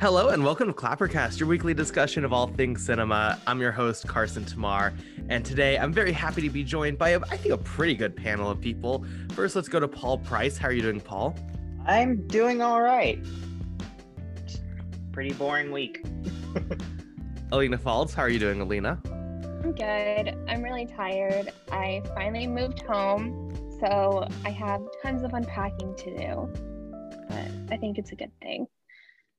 Hello and welcome to Clappercast, your weekly discussion of all things cinema. I'm your host, Carson Tamar, and today I'm very happy to be joined by, a, I think, a pretty good panel of people. First, let's go to Paul Price. How are you doing, Paul? I'm doing all right. Pretty boring week. Alina Falls, how are you doing, Alina? I'm good. I'm really tired. I finally moved home, so I have tons of unpacking to do. But I think it's a good thing.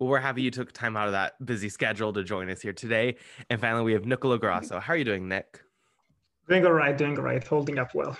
Well, we're happy you took time out of that busy schedule to join us here today. And finally, we have Nicola Grasso. How are you doing, Nick? Doing all right, doing all right, holding up well.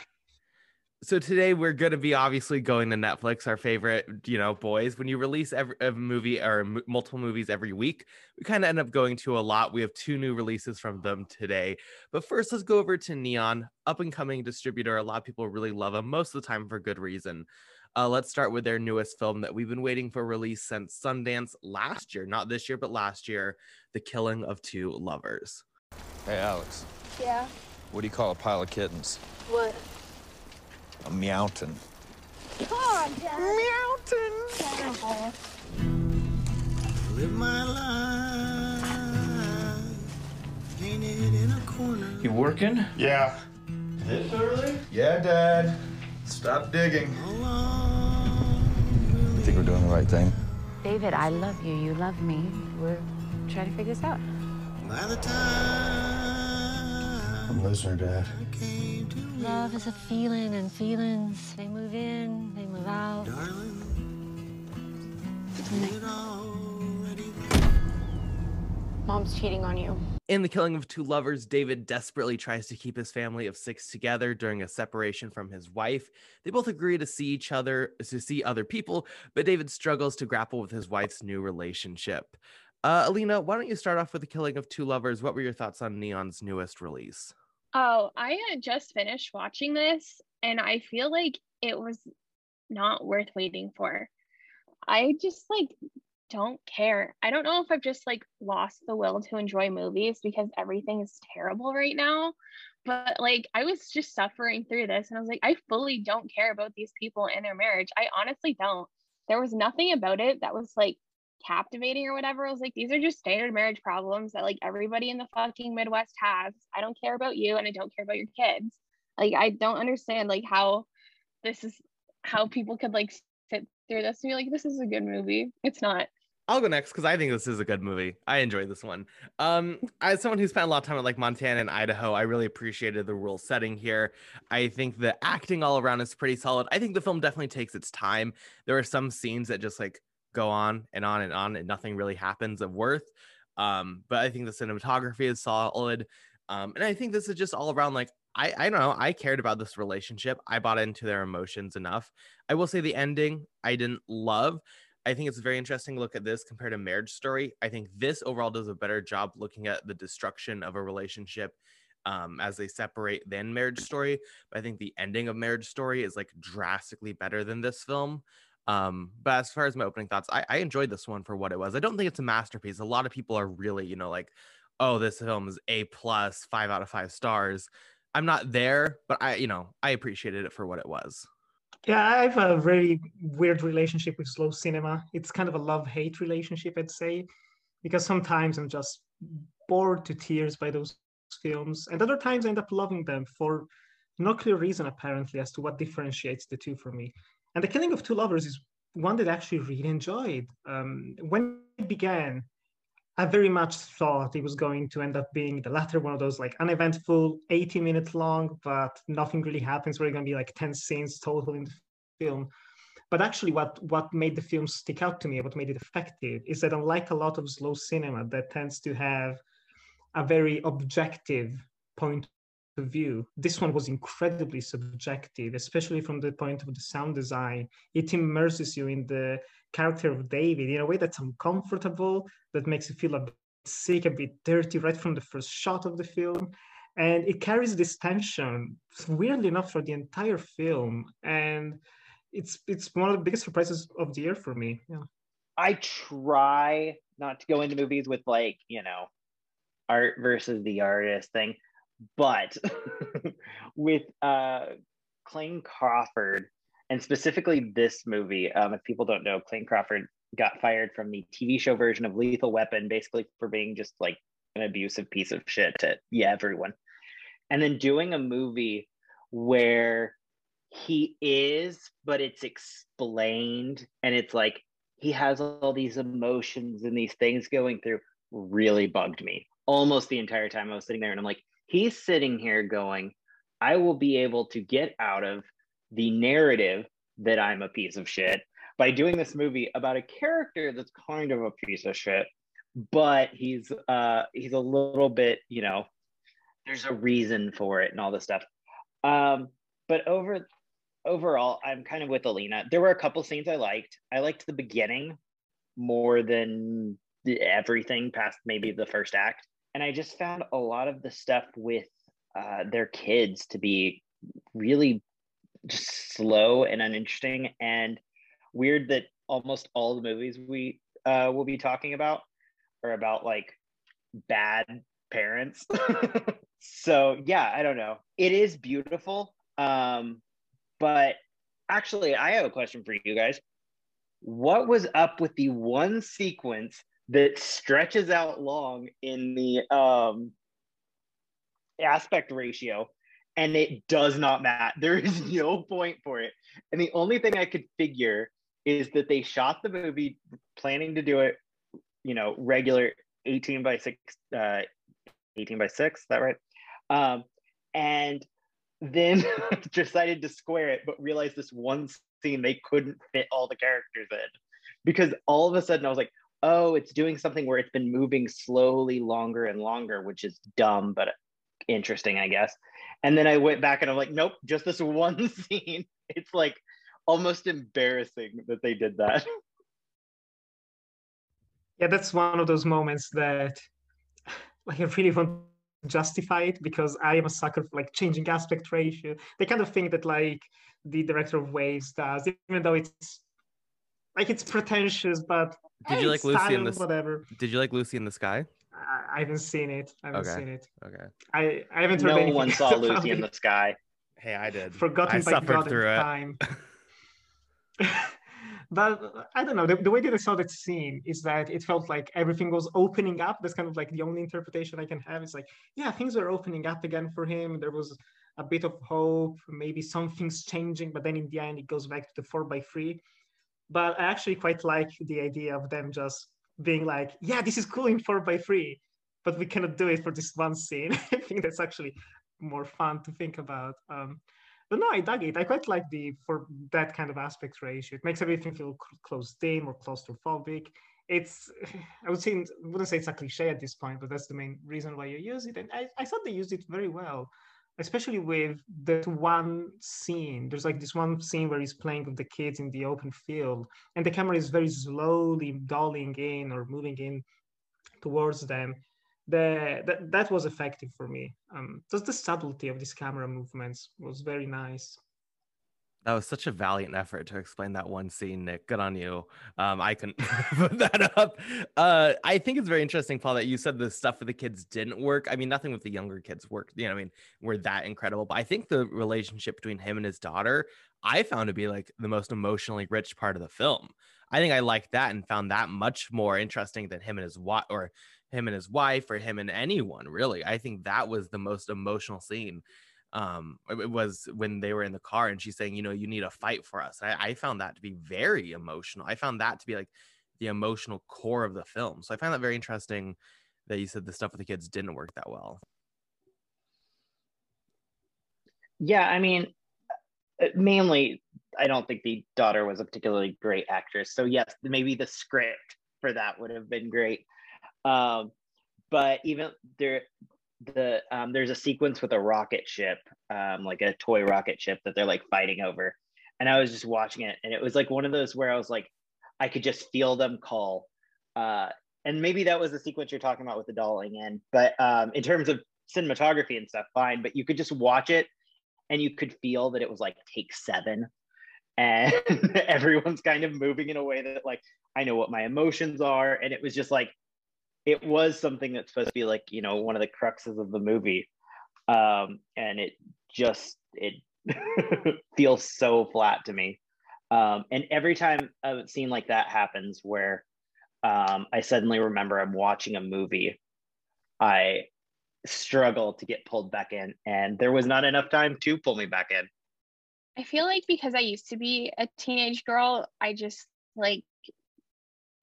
So today we're going to be obviously going to Netflix, our favorite, you know, boys. When you release every a movie or m- multiple movies every week, we kind of end up going to a lot. We have two new releases from them today. But first, let's go over to Neon, up and coming distributor. A lot of people really love them, most of the time for good reason. Uh, let's start with their newest film that we've been waiting for release since Sundance last year, not this year, but last year, The Killing of Two Lovers. Hey, Alex. Yeah. What do you call a pile of kittens? What? A meowton. Come on, Dad. Meowton. Live my life painted in a corner. You working? Yeah. This early? Yeah, Dad. Stop digging. You think we're doing the right thing? David, I love you. You love me. We're trying to figure this out. By the time I'm listening, Dad. I Love is a feeling, and feelings, they move in, they move out. darling, Mom's cheating on you. In The Killing of Two Lovers, David desperately tries to keep his family of six together during a separation from his wife. They both agree to see each other, to see other people, but David struggles to grapple with his wife's new relationship. Uh, Alina, why don't you start off with The Killing of Two Lovers? What were your thoughts on Neon's newest release? Oh, I had just finished watching this and I feel like it was not worth waiting for. I just like don't care. I don't know if I've just like lost the will to enjoy movies because everything is terrible right now. But like I was just suffering through this and I was like, I fully don't care about these people and their marriage. I honestly don't. There was nothing about it that was like captivating or whatever. I was like, these are just standard marriage problems that like everybody in the fucking Midwest has. I don't care about you and I don't care about your kids. Like I don't understand like how this is how people could like sit through this and be like, this is a good movie. It's not. I'll go next because I think this is a good movie. I enjoyed this one. Um, as someone who spent a lot of time at like Montana and Idaho, I really appreciated the rural setting here. I think the acting all around is pretty solid. I think the film definitely takes its time. There are some scenes that just like go on and on and on, and nothing really happens of worth. Um, but I think the cinematography is solid. Um, and I think this is just all around like I, I don't know. I cared about this relationship. I bought into their emotions enough. I will say the ending I didn't love. I think it's a very interesting look at this compared to Marriage Story. I think this overall does a better job looking at the destruction of a relationship um, as they separate than Marriage Story. But I think the ending of Marriage Story is like drastically better than this film. Um, but as far as my opening thoughts, I, I enjoyed this one for what it was. I don't think it's a masterpiece. A lot of people are really, you know, like, oh, this film is A plus, five out of five stars. I'm not there, but I, you know, I appreciated it for what it was. Yeah, I have a very weird relationship with slow cinema. It's kind of a love hate relationship, I'd say, because sometimes I'm just bored to tears by those films, and other times I end up loving them for no clear reason, apparently, as to what differentiates the two for me. And The Killing of Two Lovers is one that I actually really enjoyed. Um, when it began, I very much thought it was going to end up being the latter one of those like uneventful, 80 minutes long, but nothing really happens. Where going to be like 10 scenes total in the film. But actually, what what made the film stick out to me, what made it effective, is that unlike a lot of slow cinema that tends to have a very objective point of view, this one was incredibly subjective, especially from the point of the sound design. It immerses you in the character of David in a way that's uncomfortable, that makes you feel a bit sick, a bit dirty right from the first shot of the film. And it carries this tension, weirdly enough, for the entire film. And it's it's one of the biggest surprises of the year for me. Yeah. I try not to go into movies with like, you know, art versus the artist thing, but with uh Clayne Crawford and specifically this movie, um, if people don't know, Clayne Crawford got fired from the TV show version of Lethal Weapon, basically for being just like an abusive piece of shit to yeah everyone, and then doing a movie where he is, but it's explained, and it's like he has all these emotions and these things going through. Really bugged me almost the entire time I was sitting there, and I'm like, he's sitting here going, I will be able to get out of the narrative that I'm a piece of shit by doing this movie about a character that's kind of a piece of shit, but he's uh he's a little bit, you know, there's a reason for it and all this stuff. Um, but over overall, I'm kind of with Alina. There were a couple scenes I liked. I liked the beginning more than everything past maybe the first act. And I just found a lot of the stuff with uh, their kids to be really just slow and uninteresting and weird that almost all the movies we uh, will be talking about are about like bad parents. so yeah, I don't know. It is beautiful. Um, but actually, I have a question for you guys. What was up with the one sequence that stretches out long in the um, aspect ratio and it does not matter. There is no point for it. And the only thing I could figure is that they shot the movie planning to do it, you know, regular 18 by 6 uh 18 by 6, is that right? Um and then decided to square it but realized this one scene they couldn't fit all the characters in because all of a sudden I was like, "Oh, it's doing something where it's been moving slowly longer and longer, which is dumb but interesting, I guess." And then I went back and I'm like, "Nope, just this one scene." It's like almost embarrassing that they did that. Yeah, that's one of those moments that like I really want to justify it because I am a sucker for like changing aspect ratio. The kind of thing that like the director of Waves does, even though it's like it's pretentious, but Did hey, you like Lucy in style, this? Whatever. Did you like Lucy in the Sky? I, I haven't seen it. I haven't Okay. seen it. Okay. I, I haven't heard no anything one saw Lucy in the sky. Hey, I did. forgotten I by suffered God through it. the time. but I don't know. The, the way that I saw that scene is that it felt like everything was opening up. That's kind of like the only interpretation I can have. It's like, yeah, things were opening up again for him. There was a bit of hope, maybe something's changing, but then in the end, it goes back to the four by three. But I actually quite like the idea of them just being like, yeah, this is cool in four by three, but we cannot do it for this one scene. I think that's actually more fun to think about. Um, but no, I dug it. I quite like the for that kind of aspect ratio. It makes everything feel cl- closed in or claustrophobic. It's I would say wouldn't say it's a cliche at this point, but that's the main reason why you use it. And I, I thought they used it very well, especially with that one scene. There's like this one scene where he's playing with the kids in the open field, and the camera is very slowly dollying in or moving in towards them. The that, that was effective for me. Um just the subtlety of these camera movements was very nice That was such a valiant effort to explain that one scene, Nick. Good on you. Um, I couldn't put that up. Uh, I think it's very interesting, Paul, that you said the stuff with the kids didn't work. I mean, nothing with the younger kids worked. You know, I mean, were that incredible. But I think the relationship between him and his daughter, I found to be like the most emotionally rich part of the film. I think I liked that and found that much more interesting than him and his wife, or him and his wife, or him and anyone. Really, I think that was the most emotional scene um it was when they were in the car and she's saying you know you need a fight for us I, I found that to be very emotional i found that to be like the emotional core of the film so i find that very interesting that you said the stuff with the kids didn't work that well Yeah, I mean, uh, mainly, I don't think the daughter was a particularly great actress. So yes, maybe the script for that would have been great. Um, but even there, the um, there's a sequence with a rocket ship, um, like a toy rocket ship that they're like fighting over, and I was just watching it, and it was like one of those where I was like, I could just feel them call. Uh, and maybe that was the sequence you're talking about with the dollying in, but um, in terms of cinematography and stuff, fine. But you could just watch it and you could feel that it was like take seven and everyone's kind of moving in a way that like i know what my emotions are and it was just like it was something that's supposed to be like you know one of the cruxes of the movie um and it just it feels so flat to me Um, and every time a scene like that happens where um, I suddenly remember I'm watching a movie, I struggle to get pulled back in. And there was not enough time to pull me back in. I feel like because I used to be a teenage girl, I just like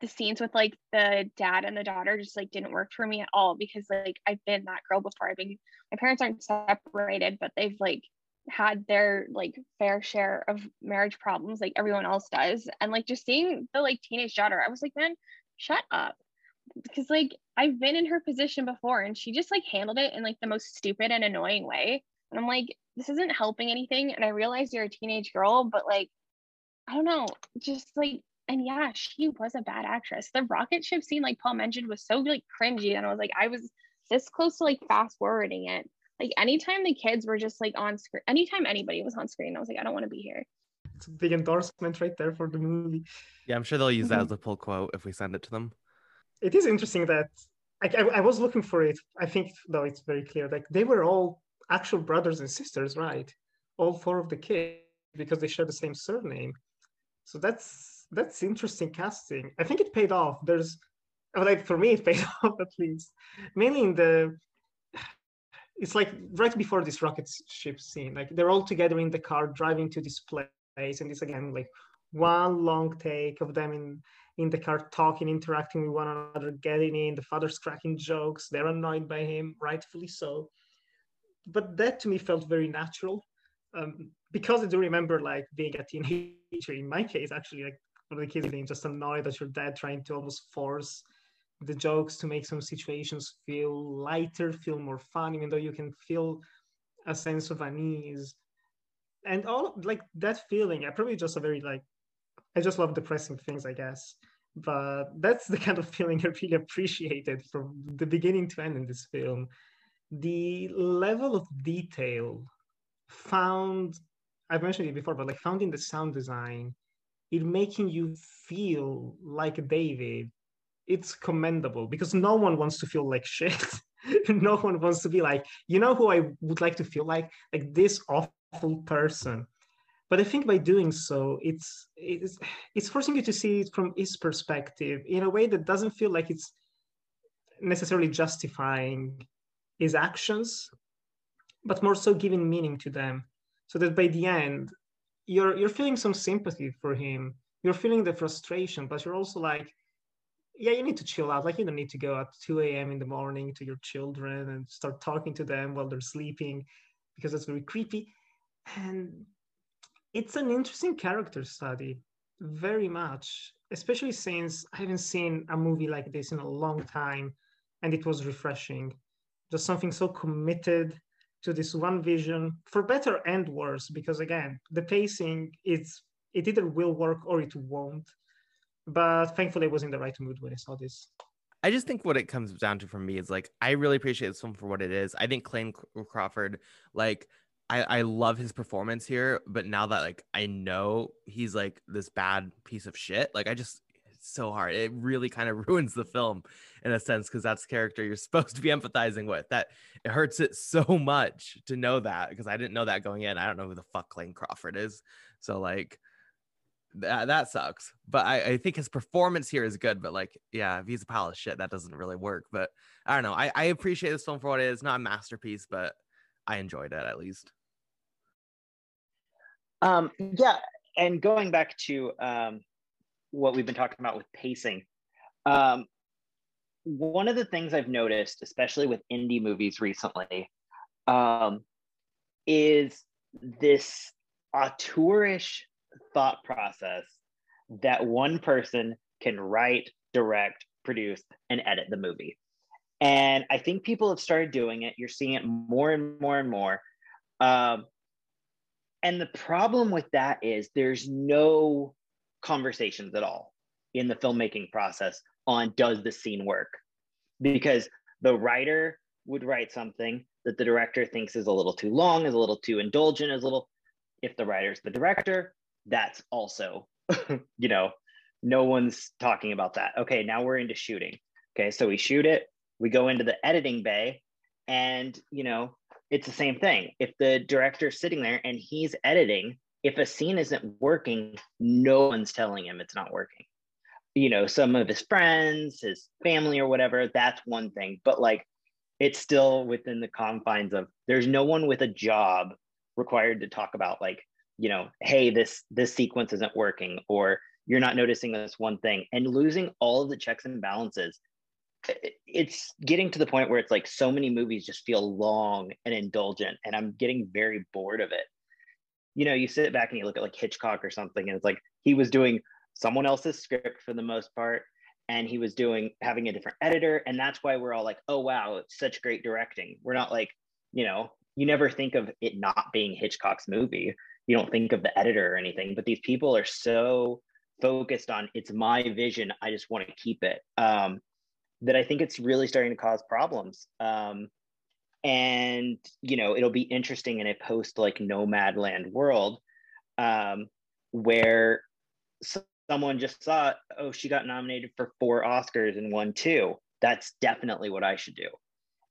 the scenes with like the dad and the daughter just like didn't work for me at all because like I've been that girl before. I've been my parents aren't separated, but they've like had their like fair share of marriage problems like everyone else does. And like just seeing the like teenage daughter, I was like, man, shut up. Because like I've been in her position before and she just like handled it in like the most stupid and annoying way. And I'm like, this isn't helping anything. And I realize you're a teenage girl, but like, I don't know, just like and yeah, she was a bad actress. The rocket ship scene, like Paul mentioned, was so like cringy, and I was like, I was this close to like fast forwarding it. Like anytime the kids were just like on screen, anytime anybody was on screen, I was like, I don't want to be here. It's a big endorsement right there for the movie. Yeah, I'm sure they'll use that mm-hmm. as a pull quote if we send it to them. It is interesting that I, I, I was looking for it. I think though it's very clear, like they were all actual brothers and sisters, right? All four of the kids because they share the same surname. So that's that's interesting casting. I think it paid off. There's like for me it paid off at least. Mainly in the it's like right before this rocket ship scene. Like they're all together in the car driving to this place, and it's again like one long take of them in in the car talking, interacting with one another, getting in. The father's cracking jokes. They're annoyed by him, rightfully so. But that to me felt very natural. Um, because I do remember like being a teenager in my case, actually, like of the kids being just annoyed at your dad trying to almost force the jokes to make some situations feel lighter, feel more fun, even though you can feel a sense of unease. And all like that feeling, I probably just a very like I just love depressing things, I guess. But that's the kind of feeling I really appreciated from the beginning to end in this film. The level of detail found, I've mentioned it before, but like found in the sound design, it making you feel like David, it's commendable because no one wants to feel like shit. no one wants to be like, you know who I would like to feel like? Like this awful person but I think by doing so, it's it's it's forcing you to see it from his perspective in a way that doesn't feel like it's necessarily justifying his actions, but more so giving meaning to them. So that by the end, you're you're feeling some sympathy for him. You're feeling the frustration, but you're also like, yeah, you need to chill out. Like you don't need to go at 2 a.m. in the morning to your children and start talking to them while they're sleeping, because that's very creepy. And it's an interesting character study, very much, especially since I haven't seen a movie like this in a long time, and it was refreshing. Just something so committed to this one vision, for better and worse, because again, the pacing is it either will work or it won't. But thankfully, I was in the right mood when I saw this. I just think what it comes down to for me is like I really appreciate this film for what it is. I think Clayne Crawford, like I, I love his performance here, but now that like I know he's like this bad piece of shit, like I just it's so hard. It really kind of ruins the film in a sense because that's the character you're supposed to be empathizing with. That it hurts it so much to know that because I didn't know that going in. I don't know who the fuck Clayne Crawford is, so like that that sucks. But I, I think his performance here is good. But like, yeah, if he's a pile of shit, that doesn't really work. But I don't know. I, I appreciate this film for what it is. Not a masterpiece, but I enjoyed it at least. Um, yeah, and going back to um, what we've been talking about with pacing, um, one of the things I've noticed, especially with indie movies recently, um, is this auteurish thought process that one person can write, direct, produce, and edit the movie. And I think people have started doing it. You're seeing it more and more and more. Um, and the problem with that is there's no conversations at all in the filmmaking process on does the scene work? Because the writer would write something that the director thinks is a little too long, is a little too indulgent, is a little, if the writer's the director, that's also, you know, no one's talking about that. Okay, now we're into shooting. Okay, so we shoot it, we go into the editing bay, and, you know, it's the same thing. If the director's sitting there and he's editing if a scene isn't working, no one's telling him it's not working. You know, some of his friends, his family, or whatever, that's one thing. But like, it's still within the confines of there's no one with a job required to talk about like, you know, hey, this this sequence isn't working, or you're not noticing this one thing, and losing all of the checks and balances it's getting to the point where it's like so many movies just feel long and indulgent, and I'm getting very bored of it you know, you sit back and you look at like Hitchcock or something, and it's like he was doing someone else's script for the most part, and he was doing having a different editor, and that's why we're all like, oh wow, it's such great directing. We're not like, you know, you never think of it not being Hitchcock's movie. You don't think of the editor or anything, but these people are so focused on it's my vision. I just want to keep it. Um, that I think it's really starting to cause problems. Um, and you know it'll be interesting in a post like nomadland world um, where someone just saw oh she got nominated for four oscars and won two. That's definitely what i should do.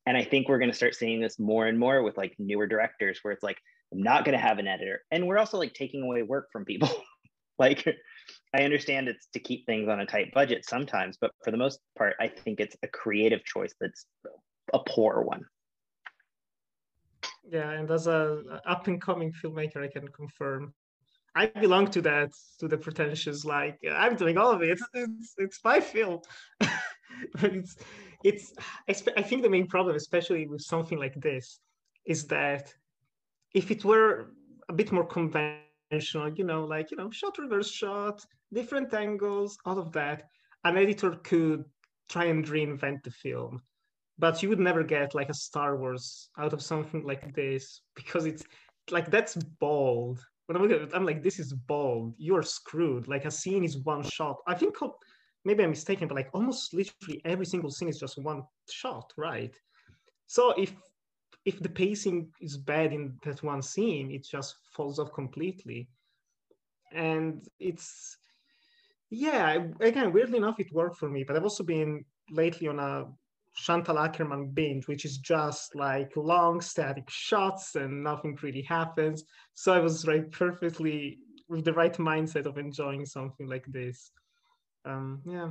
And i think we're going to start seeing this more and more with like newer directors where it's like i'm not going to have an editor. And we're also like taking away work from people. Like i understand it's to keep things on a tight budget sometimes but for the most part i think it's a creative choice that's a poor one Yeah, and as a up and coming filmmaker, I can confirm. I belong to that, to the pretentious. Like I'm doing all of it. It's it's my film, but it's it's. I, I think the main problem, especially with something like this, is that if it were a bit more conventional, you know, like you know, shot reverse shot, different angles, all of that, an editor could try and reinvent the film but you would never get like a Star Wars out of something like this because it's like that's bold. When I look at it, I'm like, this is bold. You're screwed. Like a scene is one shot. I think maybe I'm mistaken, but like almost literally every single scene is just one shot, right? So if if the pacing is bad in that one scene, it just falls off completely. And it's yeah, again, weirdly enough, it worked for me. But I've also been lately on a Chantal Akerman binge, which is just like long static shots and nothing really happens. So I was right perfectly with the right mindset of enjoying something like this. Um, yeah.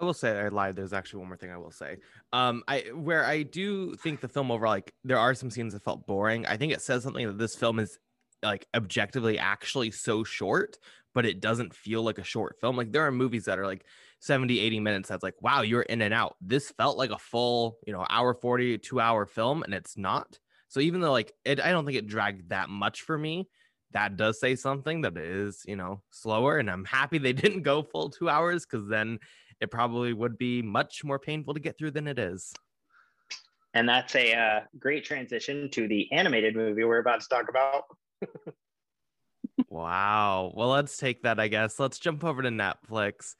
I will say I lied. There's actually one more thing I will say. Um, I where I do think the film overall, like there are some scenes that felt boring. I think it says something that this film is like objectively actually so short, but it doesn't feel like a short film. Like there are movies that are like 70, 80 minutes. That's like, wow, you're in and out. This felt like a full, you know, hour 40, two hour film, and it's not. So even though like it, I don't think it dragged that much for me. That does say something that is, you know, slower. And I'm happy they didn't go full two hours because then it probably would be much more painful to get through than it is. And that's a uh, great transition to the animated movie we're about to talk about. wow. Well, let's take that, I guess. Let's jump over to Netflix.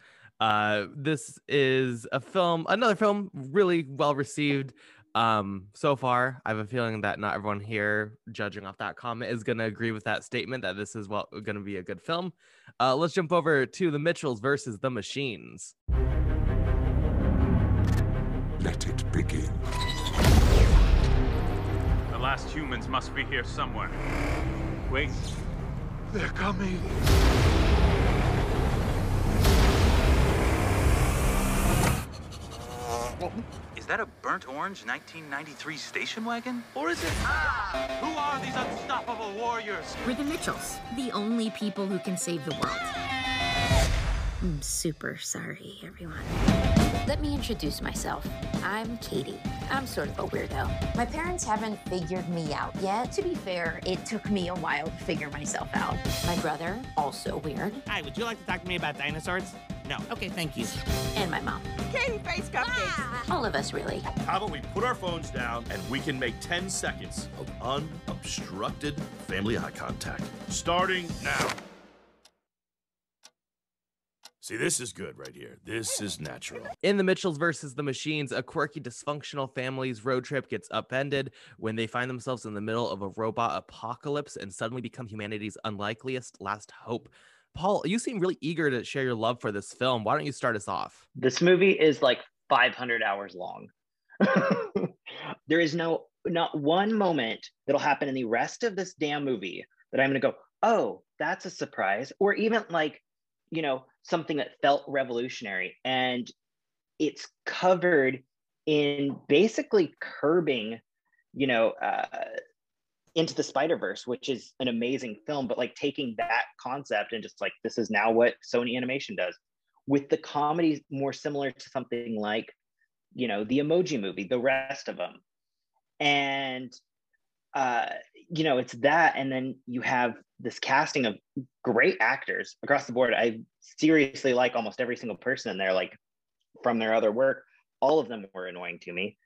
Uh, this is a film, another film really well received um so far i have a feeling that not everyone here judging off that comment is going to agree with that statement that this is well going to be a good film uh let's jump over to the mitchells versus the machines Let it begin. The last humans must be here somewhere. Wait. They're coming. Is that a burnt orange 1993 station wagon? Or is it? Ah! Who are these unstoppable warriors? We're the Mitchells, the only people who can save the world. I'm super sorry, everyone. Let me introduce myself. I'm Katie. I'm sort of a weirdo. My parents haven't figured me out yet. To be fair, it took me a while to figure myself out. My brother, also weird. Hi, would you like to talk to me about dinosaurs? No. Okay, thank you. And my mom. Katie face cupcakes. Ah. All of us, really. How about we put our phones down and we can make 10 seconds of unobstructed family eye contact. Starting now. See, this is good right here. This is natural. In The Mitchells versus the Machines, a quirky, dysfunctional family's road trip gets upended when they find themselves in the middle of a robot apocalypse and suddenly become humanity's unlikeliest last hope. Paul, you seem really eager to share your love for this film. Why don't you start us off? This movie is like 500 hours long. there is no not one moment that'll happen in the rest of this damn movie that I'm going to go, oh, that's a surprise, or even like, you know, something that felt revolutionary. And it's covered in basically curbing, you know, uh, into the Spider Verse, which is an amazing film, but like taking that concept and just like this is now what Sony Animation does with the comedies more similar to something like, you know, the Emoji Movie, the rest of them, and uh, you know, it's that, and then you have this casting of great actors across the board. I seriously like almost every single person in there, like from their other work. All of them were annoying to me.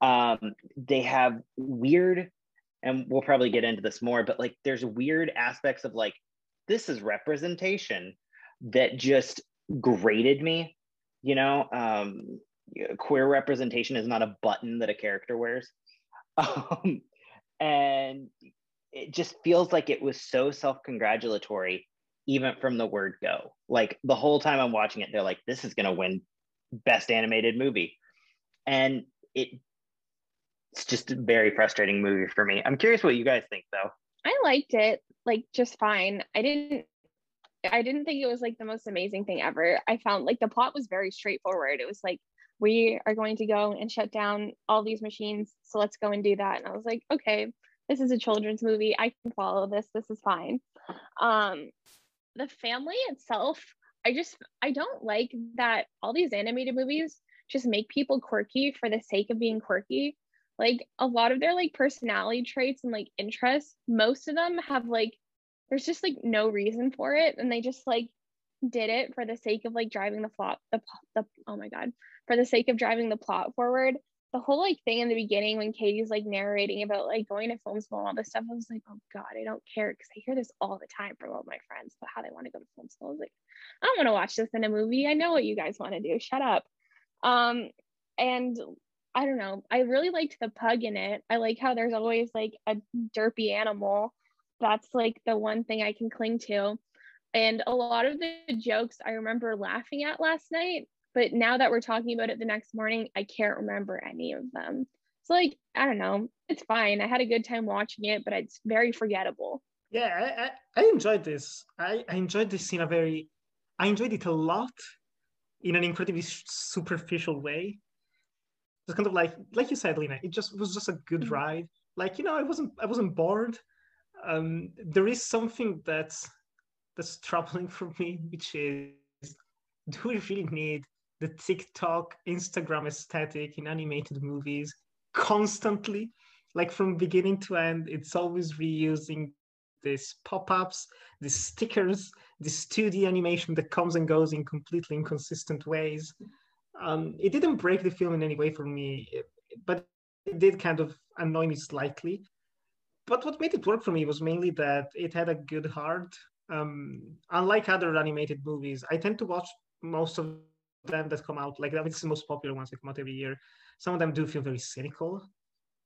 Um, they have weird and we'll probably get into this more, but like there's weird aspects of like, this is representation that just grated me, you know? Um, queer representation is not a button that a character wears. Um, and it just feels like it was so self-congratulatory even from the word go like the whole time i'm watching it they're like this is going to win best animated movie and it it's just a very frustrating movie for me. I'm curious what you guys think though. I liked it like just fine. I didn't I didn't think it was like the most amazing thing ever. I found like the plot was very straightforward. It was like we are going to go and shut down all these machines, so let's go and do that. And I was like, okay, this is a children's movie. I can follow this. This is fine. Um the family itself, I just I don't like that all these animated movies just make people quirky for the sake of being quirky like a lot of their like personality traits and like interests most of them have like there's just like no reason for it and they just like did it for the sake of like driving the plot the, the oh my god for the sake of driving the plot forward. The whole like thing in the beginning when katie's like narrating about like going to film school and all this stuff i was like oh god i don't care because i hear this all the time from all my friends about how they want to go to film school. I was like i don't want to watch this in a movie. I know what you guys want to do. Shut up. Um and I don't know. I really liked the pug in it. I like how there's always like a derpy animal. That's like the one thing I can cling to. And a lot of the jokes I remember laughing at last night, but now that we're talking about it the next morning, I can't remember any of them. So like, I don't know. It's fine. I had a good time watching it, but it's very forgettable. Yeah, I, I, I enjoyed this. I, I enjoyed this in a very I enjoyed it a lot in an incredibly superficial way just kind of like like you said, Lena, it just was just a good mm-hmm. ride. Like you know, I wasn't I wasn't bored. Um, there is something that's that's troubling for me, which is do we really need the TikTok, Instagram aesthetic in animated movies constantly? Like from beginning to end, it's always reusing these pop-ups, these stickers, this 2D animation that comes and goes in completely inconsistent ways. Um, it didn't break the film in any way for me, but it did kind of annoy me slightly. But what made it work for me was mainly that it had a good heart. Um, unlike other animated movies, I tend to watch most of them that come out. Like it's the most popular ones that come out every year. Some of them do feel very cynical.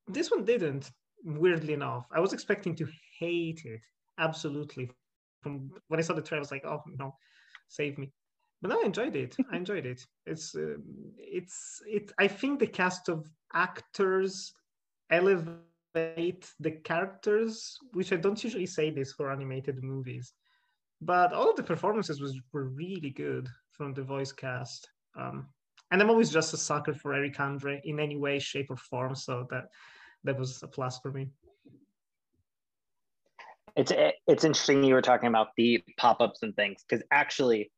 This one didn't. Weirdly enough, I was expecting to hate it absolutely. From when I saw the trailer, I was like, "Oh no, save me!" But no, I enjoyed it. I enjoyed it. It's uh, it's it. I think the cast of actors elevate the characters, which I don't usually say this for animated movies, but all of the performances was were really good from the voice cast. Um, and I'm always just a sucker for Eric Andre in any way, shape, or form. So that that was a plus for me. It's it's interesting you were talking about the pop ups and things because actually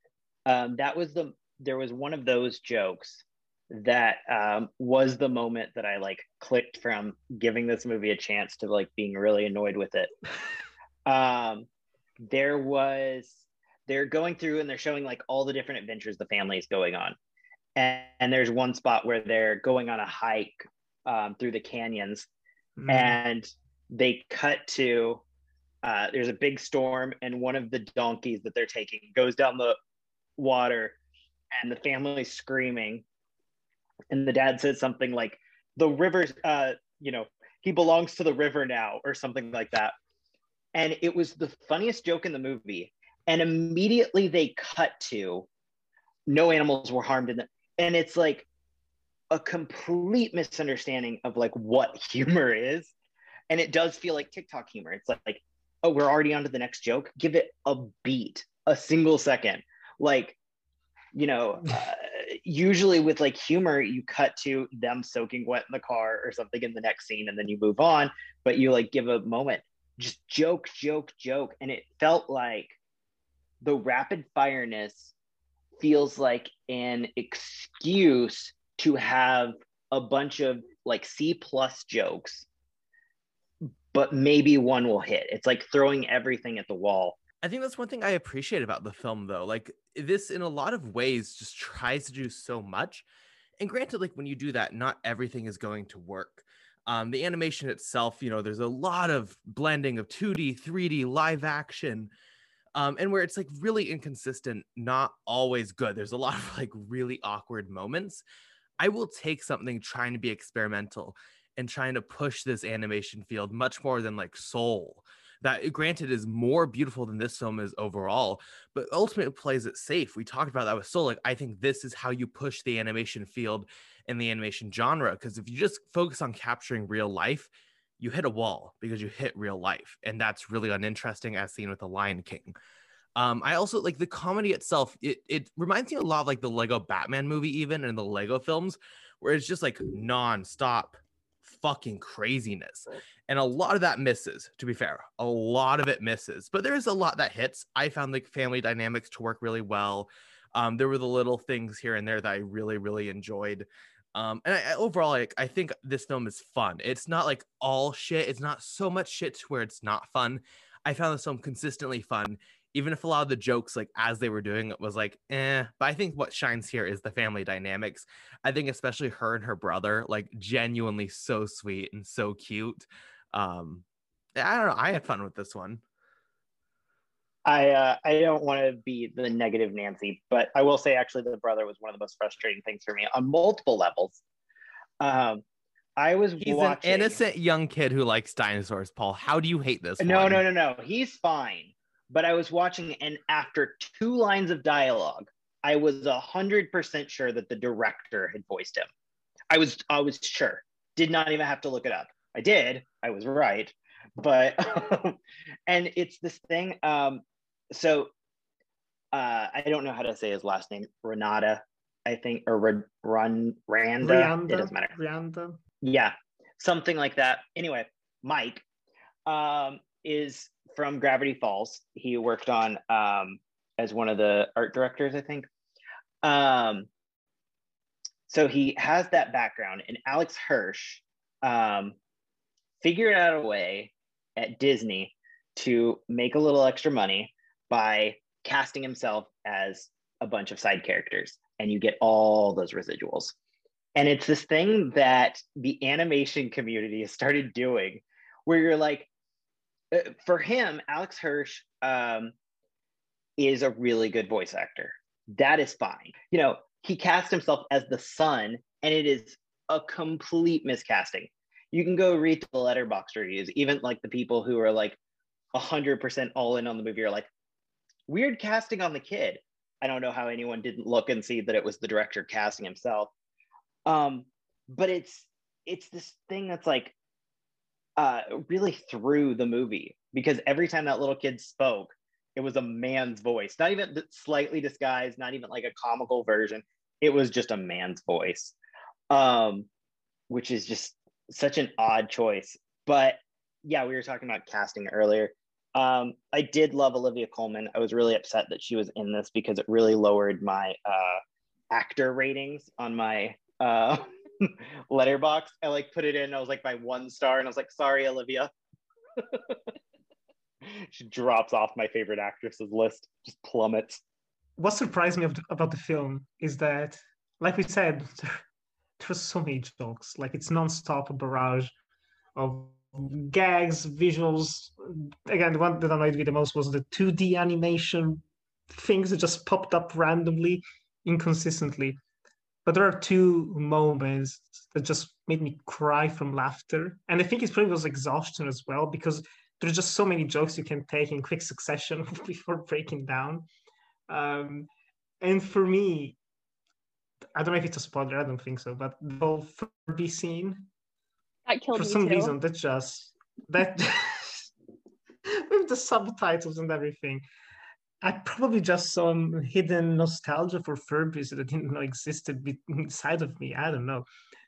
um, that was the there was one of those jokes that um, was the moment that I like clicked from giving this movie a chance to like being really annoyed with it. um, there was they're going through and they're showing like all the different adventures the family is going on, and, and there's one spot where they're going on a hike um, through the canyons, mm. and they cut to uh, there's a big storm and one of the donkeys that they're taking goes down the water and the family screaming. And the dad says something like the river uh you know he belongs to the river now or something like that. And it was the funniest joke in the movie. And immediately they cut to no animals were harmed in the and it's like a complete misunderstanding of like what humor is. And it does feel like tiktok humor. It's like, like oh, we're already on to the next joke. Give it a beat, a single second. Like, you know, uh, usually with like humor, you cut to them soaking wet in the car or something in the next scene and then you move on, but you like give a moment, just joke, joke, joke. And it felt like the rapid fireness feels like an excuse to have a bunch of like C plus jokes, but maybe one will hit. It's like throwing everything at the wall. I think that's one thing I appreciate about the film, though. Like, this in a lot of ways just tries to do so much. And granted, like, when you do that, not everything is going to work. Um, the animation itself, you know, there's a lot of blending of 2D, 3D, live action, um, and where it's like really inconsistent, not always good. There's a lot of like really awkward moments. I will take something trying to be experimental and trying to push this animation field much more than like Soul. That granted is more beautiful than this film is overall, but ultimately plays it safe. We talked about that with Soul. Like, I think this is how you push the animation field and the animation genre. Because if you just focus on capturing real life, you hit a wall because you hit real life. And that's really uninteresting as seen with The Lion King. Um, I also like the comedy itself. It it reminds me a lot of like the Lego Batman movie, even and the Lego films, where it's just like nonstop fucking craziness. And a lot of that misses, to be fair. A lot of it misses, but there's a lot that hits. I found the family dynamics to work really well. Um, there were the little things here and there that I really, really enjoyed. Um, and I, overall, like, I think this film is fun. It's not like all shit. It's not so much shit to where it's not fun. I found this film consistently fun, even if a lot of the jokes, like as they were doing it, was like, eh. But I think what shines here is the family dynamics. I think especially her and her brother, like genuinely so sweet and so cute. Um, I don't know. I had fun with this one. I uh, I don't want to be the negative Nancy, but I will say actually the brother was one of the most frustrating things for me on multiple levels. Um, I was He's watching. an innocent young kid who likes dinosaurs. Paul, how do you hate this? No, one? no, no, no. He's fine. But I was watching, and after two lines of dialogue, I was a hundred percent sure that the director had voiced him. I was, I was sure. Did not even have to look it up. I did. I was right. But, and it's this thing. Um, so, uh, I don't know how to say his last name. Renata, I think, or Run Run Randa. Rianda, It doesn't matter. Rianda. Yeah, something like that. Anyway, Mike um, is from Gravity Falls. He worked on um, as one of the art directors, I think. Um, so he has that background, and Alex Hirsch um, figured out a way at Disney to make a little extra money by casting himself as a bunch of side characters, and you get all those residuals. And it's this thing that the animation community has started doing where you're like, for him, Alex Hirsch um, is a really good voice actor. That is fine. You know, he cast himself as the son, and it is a complete miscasting. You can go read the letterbox reviews, even like the people who are like 100% all in on the movie are like, weird casting on the kid. I don't know how anyone didn't look and see that it was the director casting himself um but it's it's this thing that's like uh really through the movie because every time that little kid spoke it was a man's voice not even slightly disguised not even like a comical version. It was just a man's voice um which is just such an odd choice. But yeah we were talking about casting earlier. Um i did love olivia colman i was really upset that she was in this because it really lowered my uh actor ratings on my uh letterbox i like put it in i was like by one star and i was like sorry olivia she drops off my favorite actresses list just plummets What surprised me about the film is that, like we said, there were so many jokes. Like it's non-stop a barrage of gags, visuals. Again, the one that annoyed me the most was the 2D animation things that just popped up randomly, inconsistently. But there are two moments that just made me cry from laughter. And I think it's probably was exhaustion as well, because there's just so many jokes you can take in quick succession before breaking down. Um, and for me, I don't know if it's a spoiler, I don't think so, but the whole Furby scene, That killed for me some too. reason, that just, that, I'm the subtitles and everything. I probably just some hidden nostalgia for Furbies that I didn't know existed inside of me. I don't know,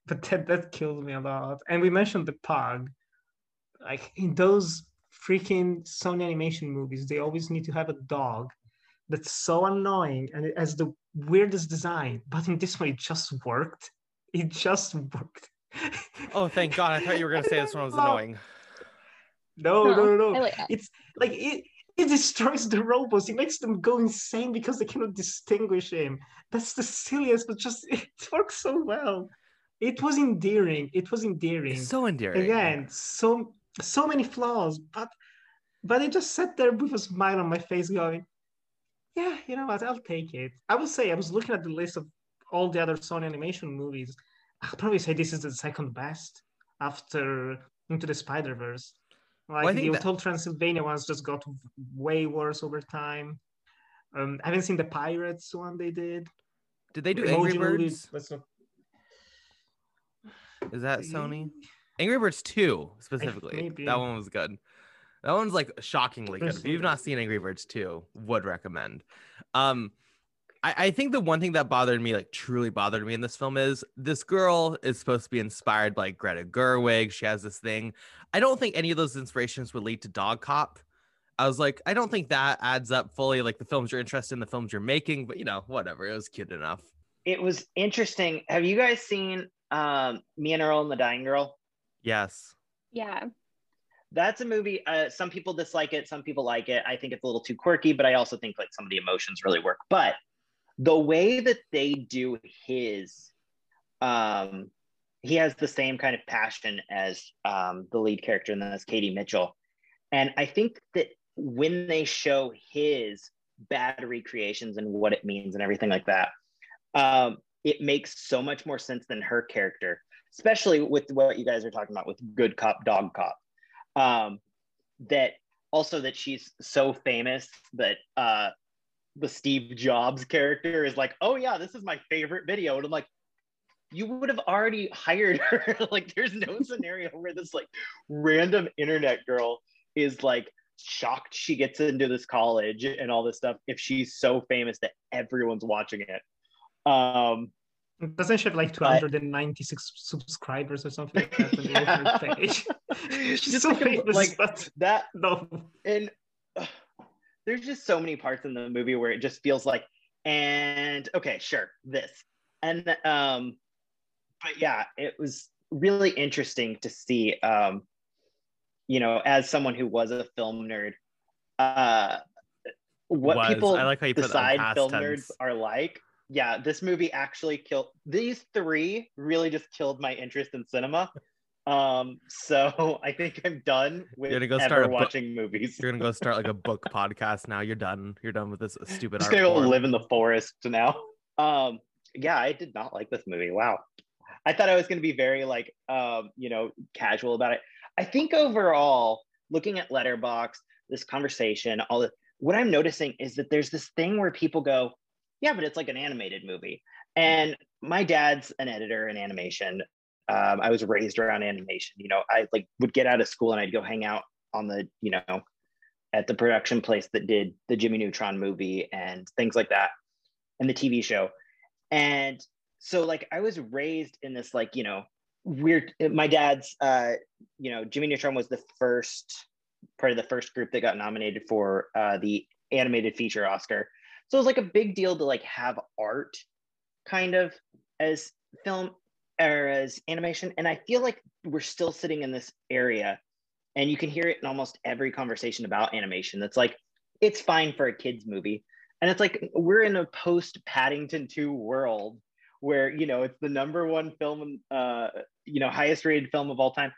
but that that killed me a lot. And we mentioned the pug. Like in those freaking Sony animation movies, they always need to have a dog that's so annoying and it has the weirdest design. But in this one, it just worked. It just worked. Oh, thank God! I thought you were gonna say this one was annoying. No, No, no, no, no. like. It's like it, it destroys the robots. It makes them go insane because they cannot distinguish him. That's the silliest, but just it works so well. It was endearing. It was endearing. It's so endearing. Again, so so many flaws, but but I just sat there with a smile on my face, going, "Yeah, you know what? I'll take it." I will say I was looking at the list of all the other Sony animation movies. I'll probably say this is the second best after Into the Spider Verse. Like I the think that- Hotel Transylvania ones just got way worse over time. Um, I haven't seen the Pirates one they did. Did they do Emoji Angry Birds? Let's not. Is that Sony? Angry Birds 2 specifically. That one was good. That one's like shockingly good. If you've not seen Angry Birds 2, would recommend. Um I, I think the one thing that bothered me, like truly bothered me in this film is this girl is supposed to be inspired by Greta Gerwig. She has this thing. I don't think any of those inspirations would lead to Dog Cop. I was like, I don't think that adds up fully. Like the films you're interested in, the films you're making, but you know, whatever. It was cute enough. It was interesting. Have you guys seen um, Me and Earl and the Dying Girl? Yes. Yeah. That's a movie. Uh, some people dislike it. Some people like it. I think it's a little too quirky, but I also think like some of the emotions really work. But the way that they do his, um, he has the same kind of passion as um, the lead character, and that's Katie Mitchell. And I think that when they show his bad recreations and what it means and everything like that, um, it makes so much more sense than her character, especially with what you guys are talking about with good cop, dog cop. Um, that also that she's so famous that uh, the Steve Jobs character is like, oh yeah, this is my favorite video, and I'm like, you would have already hired her. like, there's no scenario where this like random internet girl is like shocked she gets into this college and all this stuff if she's so famous that everyone's watching it. Um, Doesn't she have like 296 subscribers or something like that on the Yeah. She's Just so like, famous, like but that no. and ugh, there's just so many parts in the movie where it just feels like and okay sure this and um but yeah it was really interesting to see um you know as someone who was a film nerd uh what Was. people I like how you decide film tense. nerds are like yeah this movie actually killed these three really just killed my interest in cinema um so i think i'm done with You're gonna go start book- watching movies You're gonna go start like a book podcast now. You're done. You're done with this stupid. just art gonna go live in the forest now. Um, yeah, I did not like this movie. Wow, I thought I was gonna be very like, um, you know, casual about it. I think overall, looking at Letterboxd, this conversation, all the what I'm noticing is that there's this thing where people go, yeah, but it's like an animated movie. And my dad's an editor in animation. Um, I was raised around animation. You know, I like would get out of school and I'd go hang out on the, you know, at the production place that did the Jimmy Neutron movie and things like that, and the TV show. And so, like, I was raised in this, like, you know, weird. My dad's, uh, you know, Jimmy Neutron was the first part of the first group that got nominated for uh, the animated feature Oscar. So it was like a big deal to like have art, kind of, as film or as animation. And I feel like we're still sitting in this area and you can hear it in almost every conversation about animation that's like it's fine for a kids movie and it's like we're in a post paddington 2 world where you know it's the number one film uh you know highest rated film of all time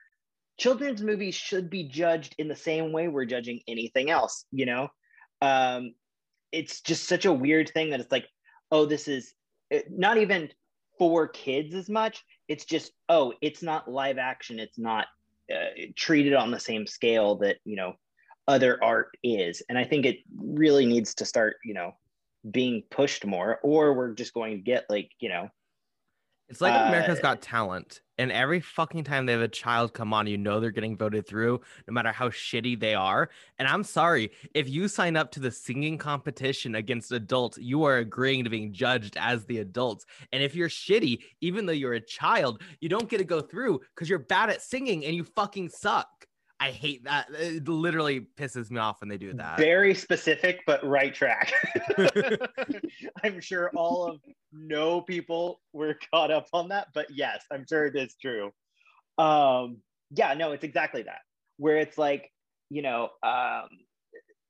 children's movies should be judged in the same way we're judging anything else you know um it's just such a weird thing that it's like oh this is it- not even for kids as much it's just oh it's not live action. It's not uh, treated on the same scale that you know other art is. And i think it really needs to start you know being pushed more or we're just going to get like you know It's like when America's Uh, Got Talent, and every fucking time they have a child come on, you know they're getting voted through, no matter how shitty they are. And I'm sorry, if you sign up to the singing competition against adults, you are agreeing to being judged as the adults. And if you're shitty, even though you're a child, you don't get to go through because you're bad at singing and you fucking suck. I hate that. It literally pisses me off when they do that. Very specific, but right track. I'm sure all of no people were caught up on that, but yes, I'm sure it is true. Um, yeah, no, it's exactly that. Where it's like, you know, um,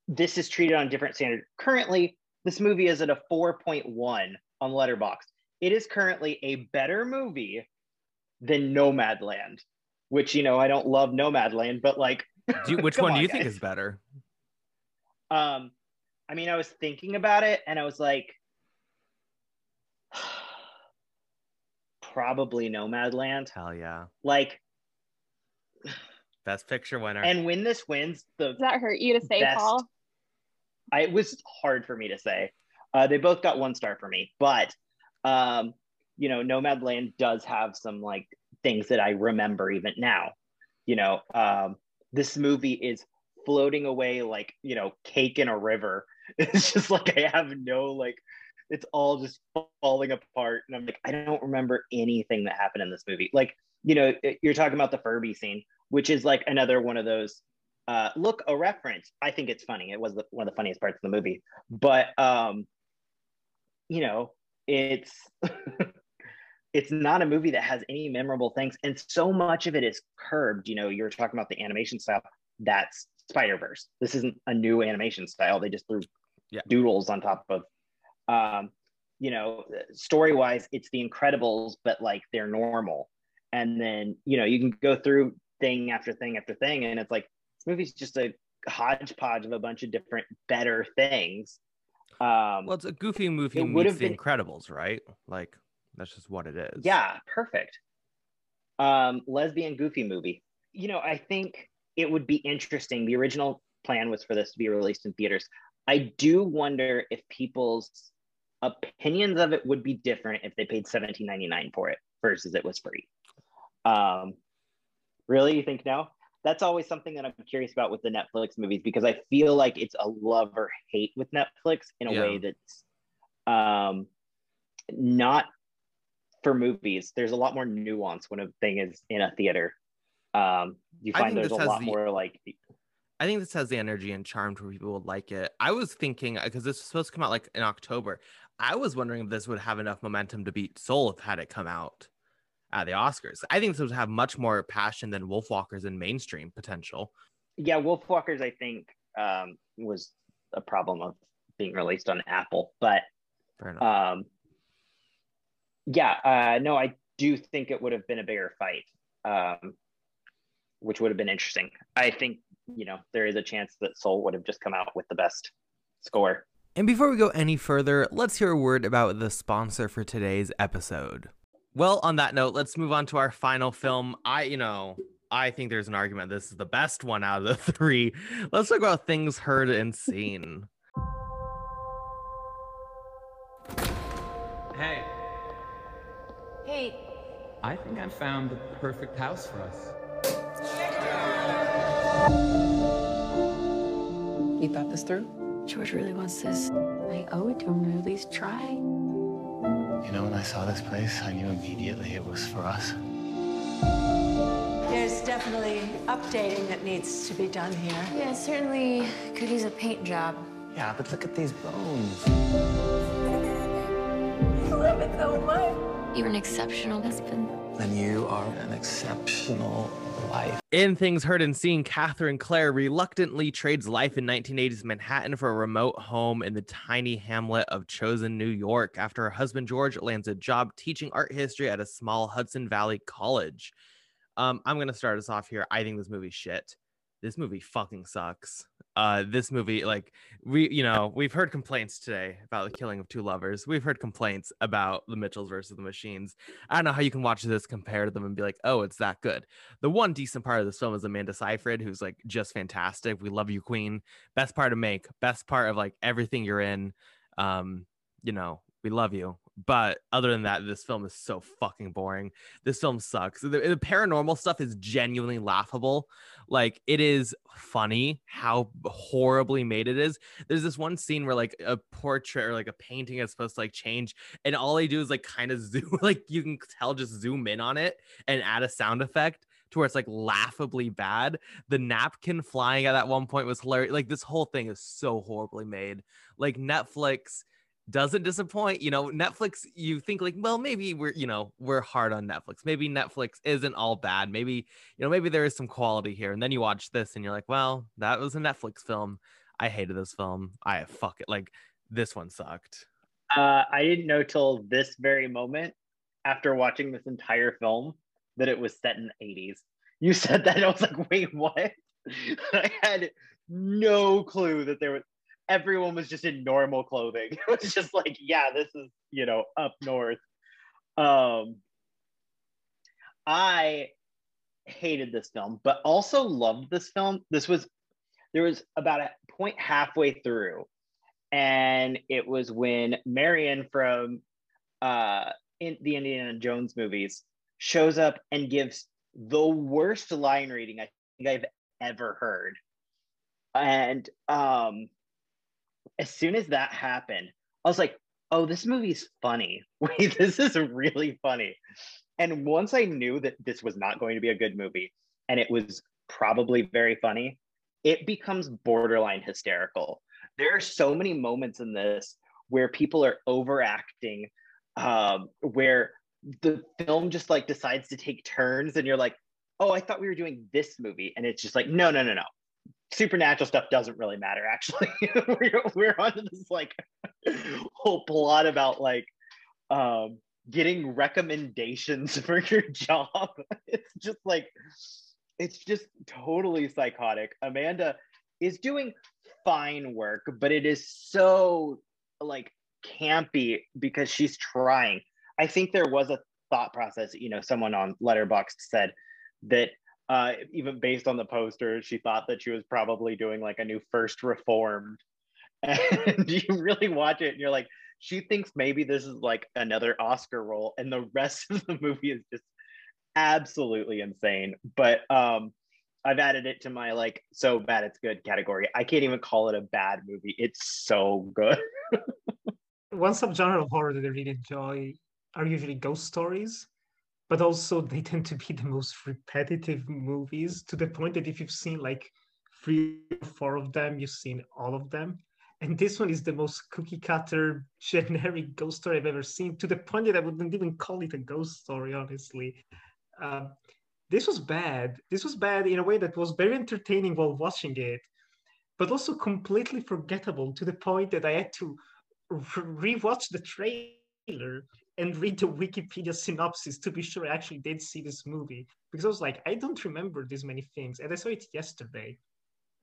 this is treated on different standard. Currently, this movie is at a 4.1 on Letterboxd. It is currently a better movie than Nomadland, which you know I don't love Nomadland, but like, Do you- which come one do on, you think is better? Um, I mean, I was thinking about it and I was like, probably Nomadland. Hell yeah. Like, Best picture winner. and when this wins, the Does that hurt you to say, Best. Paul? I, it was hard for me to say. Uh, they both got one star for me, but um, you know, Nomadland does have some like things that I remember even now. You know, um, this movie is floating away like you know, cake in a river. It's just like I have no like, it's all just falling apart, and I'm like, I don't remember anything that happened in this movie. Like, you know, you're talking about the Furby scene, which is like another one of those uh, look a reference. I think it's funny. It was the, one of the funniest parts of the movie, but um, you know, it's it's not a movie that has any memorable things, and so much of it is curbed. You know, you're talking about the animation style. That's Spider Verse. This isn't a new animation style. They just threw Yeah. doodles on top of. Um, you know, story wise, it's The Incredibles, but like they're normal. And then you know you can go through thing after thing after thing, and it's like this movie's just a hodgepodge of a bunch of different better things. Um, Well, it's a goofy movie It would meets have The been- Incredibles, right? Like that's just what it is. Yeah, perfect. Um, lesbian goofy movie. You know, I think it would be interesting. The original plan was for this to be released in theaters. I do wonder if people's opinions of it would be different if they paid $17.99 for it versus it was free. Um, really, you think no? That's always something that I'm curious about with the Netflix movies because I feel like it's a love or hate with Netflix in a Yeah. way that's um, not for movies. There's a lot more nuance when a thing is in a theater. Um, you find there's a lot the- more like I think this has the energy and charm to where people would like it. I was thinking because this was supposed to come out like in October. I was wondering if this would have enough momentum to beat Soul if had it come out at the Oscars. I think this would have much more passion than Wolfwalkers and mainstream potential. yeah, Wolfwalkers. I think um, was a problem of being released on Apple, but um, yeah, uh, no, I do think it would have been a bigger fight, um, which would have been interesting. I think you know there is a chance that Soul would have just come out with the best score. And before we go any further, let's hear a word about the sponsor for today's episode. Well, on that note, let's move on to our final film. I, you know, I think there's an argument this is the best one out of the three. Let's talk about things heard and seen. I think I found the perfect house for us. You thought this through? George really wants this. I owe it to him to at least try. You know, when I saw this place, I knew immediately it was for us. There's definitely updating that needs to be done here. Yeah, it certainly could use a paint job. Yeah, but look at these bones. I love it so much. You're an exceptional husband. And you are an exceptional wife. In Things Heard and Seen, Catherine Claire reluctantly trades life in 1980s Manhattan for a remote home in the tiny hamlet of Chosen, New York, after her husband George lands a job teaching art history at a small Hudson Valley college. Um, I'm gonna start us off here. I think this movie's shit. This movie fucking sucks. Uh, this movie, like we, you know, we've heard complaints today about the killing of two lovers. We've heard complaints about the Mitchells versus the Machines. I don't know how you can watch this, compare to them, and be like, oh, it's that good. The one decent part of this film is Amanda Seyfried, who's like just fantastic. We love you, Queen. Best part of Make. Best part of like everything you're in. Um, you know, we love you. But other than that, this film is so fucking boring. This film sucks. The, the paranormal stuff is genuinely laughable. Like it is funny how horribly made it is. There's this one scene where like a portrait or like a painting is supposed to like change, and all they do is like kind of zoom, like you can tell, just zoom in on it and add a sound effect to where it's like laughably bad. The napkin flying at that one point was hilarious. Like this whole thing is so horribly made. Like Netflix doesn't disappoint. You know, Netflix, you think like, well, maybe we're, you know, we're hard on Netflix. Maybe Netflix isn't all bad. Maybe, you know, maybe there is some quality here. And then you watch this and you're like, well, that was a Netflix film. I hated this film. I fuck it. Like this one sucked. Uh, I didn't know till this very moment after watching this entire film that it was set in the 80s. You said that, I was like, wait, what? I had no clue that there was everyone was just in normal clothing. It was just like, yeah, this is, you know, up north. Um I hated this film, but also loved this film. This was there was about a point halfway through, and it was when Marion from uh in the Indiana Jones movies shows up and gives the worst line reading I think I've ever heard. And um as soon as that happened, I was like, oh, this movie's funny. Wait, this is really funny. And once I knew that this was not going to be a good movie and it was probably very funny, it becomes borderline hysterical. There are so many moments in this where people are overacting, um, where the film just like decides to take turns and you're like, oh, I thought we were doing this movie. And it's just like, no, no, no, no supernatural stuff doesn't really matter actually. We're, we're on this like whole plot about like um getting recommendations for your job. It's just like it's just totally psychotic. Amanda is doing fine work but it is so like campy because she's trying. I think there was a thought process you know someone on letterboxd said that uh, even based on the poster, she thought that she was probably doing like a new first reformed. And you really watch it and you're like, she thinks maybe this is like another Oscar role, and the rest of the movie is just absolutely insane. But um, I've added it to my like so bad it's good category. I can't even call it a bad movie. It's so good. One subgenre of horror that I really enjoy are usually ghost stories but also they tend to be the most repetitive movies to the point that if you've seen like three or four of them, you've seen all of them. And this one is the most cookie cutter generic ghost story I've ever seen, to the point that I wouldn't even call it a ghost story, honestly. Uh, this was bad. This was bad in a way that was very entertaining while watching it, but also completely forgettable to the point that I had to re- rewatch the trailer and read the Wikipedia synopsis to be sure I actually did see this movie because I was like, I don't remember this many things, and I saw it yesterday.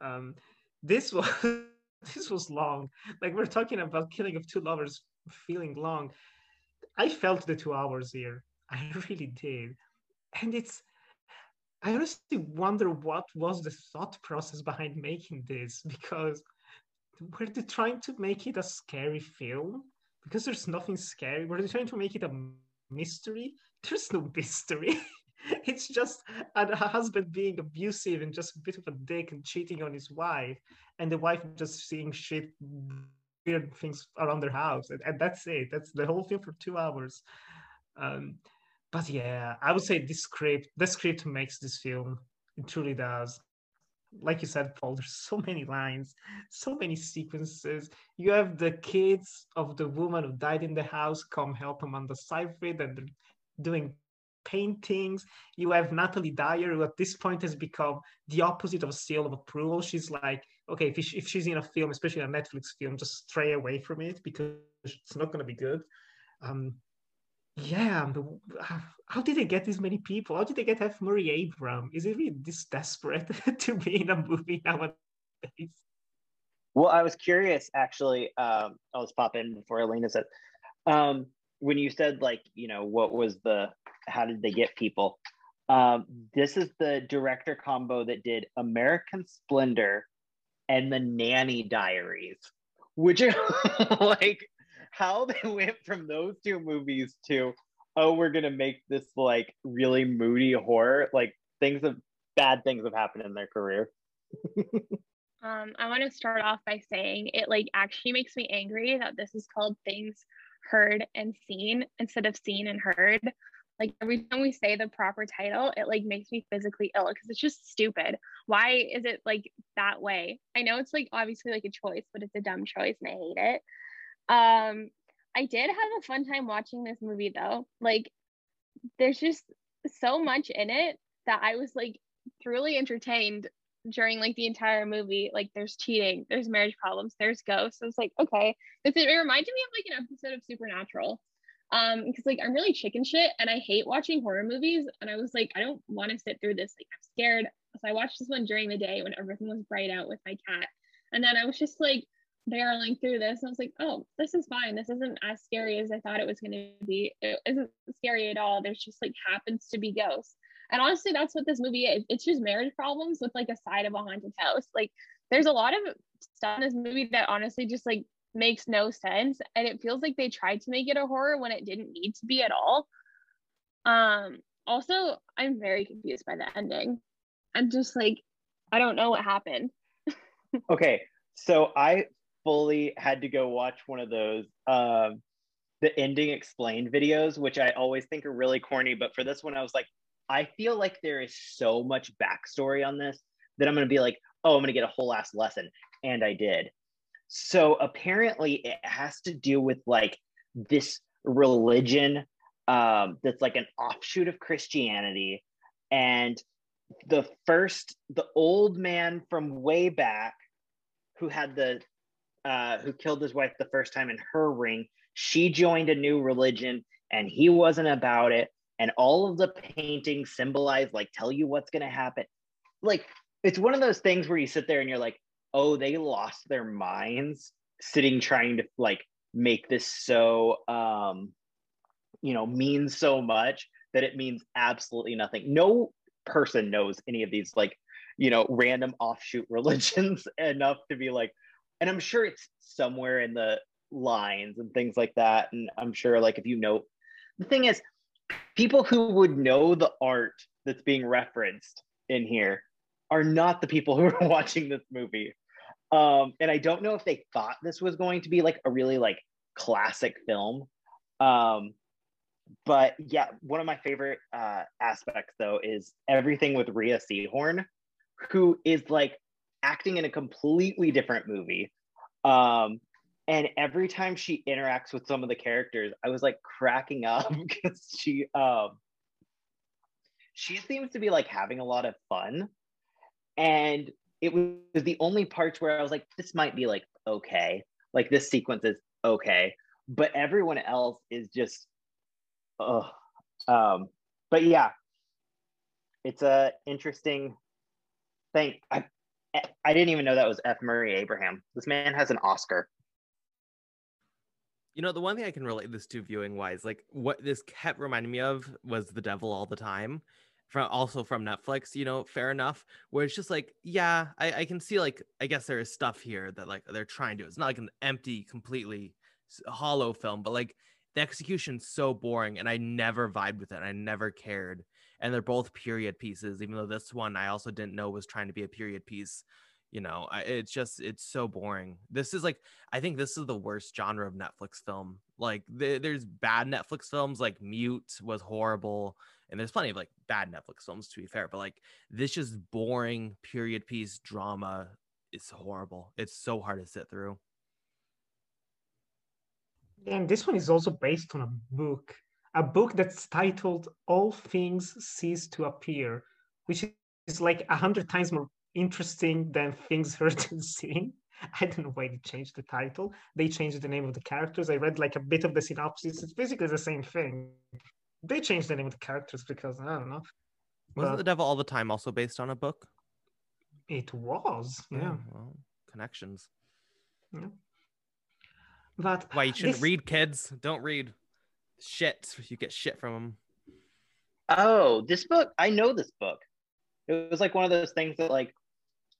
Um, this was this was long. Like we're talking about Killing of Two Lovers feeling long. I felt the two hours here. I really did, and it's. I honestly wonder what was the thought process behind making this because were they trying to make it a scary film because there's nothing scary. We're trying to make it a mystery. There's no mystery. it's just a husband being abusive and just a bit of a dick and cheating on his wife, and the wife just seeing shit, weird things around their house, and, and that's it. That's the whole film for two hours. Um, but yeah, I would say this script, the script makes this film. It truly does like you said, Paul, there's so many lines, so many sequences. You have the kids of the woman who died in the house come help Amanda Seyfried and they're doing paintings. You have Natalie Dyer, who at this point has become the opposite of a seal of approval. She's like, okay, if, if she's in a film, especially a Netflix film, just stray away from it because it's not going to be good. Um, yeah, how did they get this many people? How did they get F. Murray Abraham? Is it really this desperate to be in a movie nowadays? Well, I was curious actually. Um, I'll just pop in before Elena said. Um, when you said like, you know, what was the, how did they get people? Um, this is the director combo that did American Splendor and the Nanny Diaries, which are like how they went from those two movies to oh we're gonna make this like really moody horror like things of bad things have happened in their career Um, I want to start off by saying it like actually makes me angry that this is called things heard and seen instead of seen and heard. Like every time we say the proper title, it like makes me physically ill because it's just stupid. Why is it like that way? I know it's like obviously like a choice, but it's a dumb choice and I hate it. Um, I did have a fun time watching this movie though. Like there's just so much in it that I was like truly entertained during like the entire movie. Like there's cheating, there's marriage problems, there's ghosts. It's like, okay. This it reminded me of like an episode of Supernatural. Um, because like I'm really chicken shit and I hate watching horror movies. And I was like, I don't want to sit through this. Like I'm scared. So I watched this one during the day when everything was bright out with my cat. And then I was just like barreling through this. And I was like, oh, this is fine. This isn't as scary as I thought it was gonna be. It isn't scary at all. There's just like happens to be ghosts. And honestly, that's what this movie is. It's just marriage problems with like a side of a haunted house. Like there's a lot of stuff in this movie that honestly just like makes no sense. And it feels like they tried to make it a horror when it didn't need to be at all. Um, also, I'm very confused by the ending. I'm just like, I don't know what happened. okay, so I fully had to go watch one of those um the ending explained videos, which I always think are really corny, but for this one, I was like, I feel like there is so much backstory on this that I'm going to be like, oh, I'm going to get a whole ass lesson. And I did. So apparently, it has to do with like this religion um, that's like an offshoot of Christianity. And the first, the old man from way back who had the, uh, who killed his wife the first time in her ring, she joined a new religion and he wasn't about it. And all of the paintings symbolize like tell you what's going to happen. Like it's one of those things where you sit there and you're like oh they lost their minds sitting trying to like make this so um you know mean so much that it means absolutely nothing. No person knows any of these like you know random offshoot religions enough to be like and i'm sure it's somewhere in the lines and things like that and i'm sure like if you know the thing is people who would know the art that's being referenced in here are not the people who are watching this movie. Um, and I don't know if they thought this was going to be like a really like classic film. Um, but yeah, one of my favorite uh, aspects though is everything with Rhea Seehorn, who is like acting in a completely different movie. Um, and every time she interacts with some of the characters i was like cracking up because she um she seems to be like having a lot of fun. And it was the only parts where i was like this might be like okay. Like this sequence is okay. But everyone else is just oh um but yeah it's a interesting thing. I i didn't even know that was f murray abraham this man has an oscar you know, the one thing I can relate this to viewing wise, like what this kept reminding me of was The Devil All the Time. From also from Netflix, you know, fair enough. Where it's just like, yeah, I, I can see like I guess there is stuff here that like they're trying to. It's not like an empty, completely hollow film, but like the execution's so boring, and I never vibed with it. I never cared. And they're both period pieces, even though this one I also didn't know was trying to be a period piece you know I, it's just it's so boring. This is like i think this is the worst genre of netflix film. Like th- there's bad netflix films like mute was horrible and there's plenty of like bad netflix films to be fair but like this just boring period piece drama is horrible. It's so hard to sit through. And this one is also based on a book a book that's titled all things cease to appear which is like a hundred times more interesting than things heard and seen. I don't know why they changed the title. They changed the name of the characters. I read like a bit of the synopsis. It's basically the same thing. They changed the name of the characters because I don't know. Wasn't the devil all the time also based on a book? It was, oh, yeah. Oh, well, connections. Yeah. But why you shouldn't this... read, kids? Don't read shit. You get shit from them. Oh, this book. I know this book. It was like one of those things that like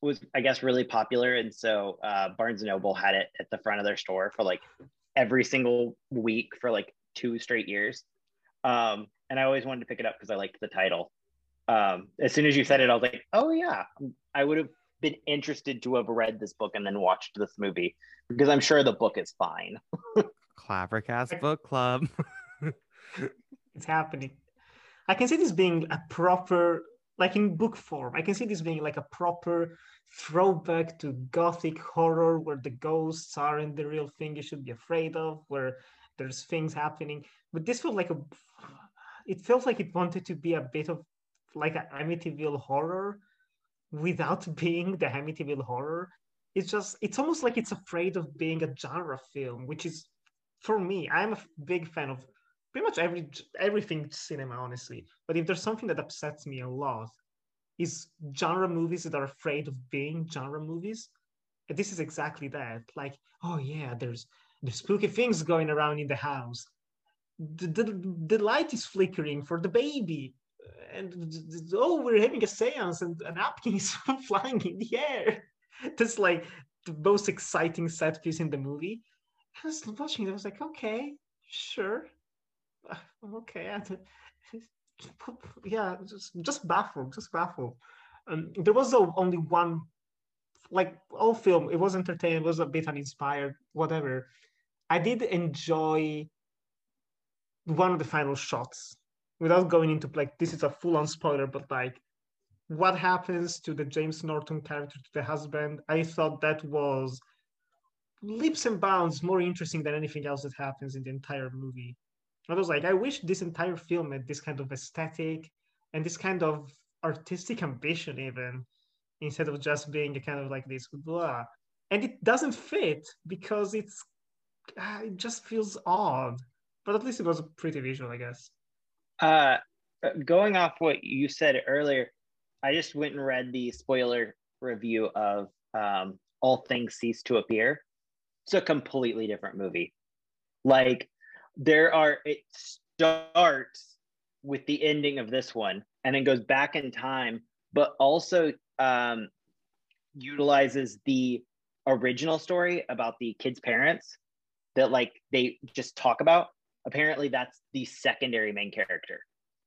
was I guess really popular, and so uh, Barnes and Noble had it at the front of their store for like every single week for like two straight years. Um, and I always wanted to pick it up because I liked the title. Um, as soon as you said it, I was like, oh yeah, I would have been interested to have read this book and then watched this movie because I'm sure the book is fine. Clappercast book club. it's happening. I can see this being a proper, like in book form, I can see this being like a proper throwback to gothic horror where the ghosts aren't the real thing you should be afraid of, where there's things happening. But this felt like a, it felt like it wanted to be a bit of like an Amityville horror without being the Amityville horror. It's just, it's almost like it's afraid of being a genre film, which is, for me, I'm a big fan of pretty much every everything cinema, honestly. But if there's something that upsets me a lot, is genre movies that are afraid of being genre movies. And this is exactly that. Like, oh yeah, there's there's spooky things going around in the house. The, the, the light is flickering for the baby. And oh, we're having a seance and a napkin is flying in the air. That's like the most exciting set piece in the movie. I was watching it, I was like, okay, sure. Okay. Yeah, just just baffled, just baffled. Um, there was only one, like all film, it was entertaining, it was a bit uninspired, whatever. I did enjoy one of the final shots without going into like this is a full-on spoiler, but like what happens to the James Norton character to the husband, I thought that was leaps and bounds more interesting than anything else that happens in the entire movie. I was like, I wish this entire film had this kind of aesthetic and this kind of artistic ambition, even instead of just being a kind of like this blah. And it doesn't fit because it's uh, it just feels odd. But at least it was pretty visual, I guess. Uh, going off what you said earlier, I just went and read the spoiler review of um, All Things Cease to Appear. It's a completely different movie. Like there are it starts with the ending of this one and then goes back in time, but also um, utilizes the original story about the kid's parents that like they just talk about. Apparently, that's the secondary main character.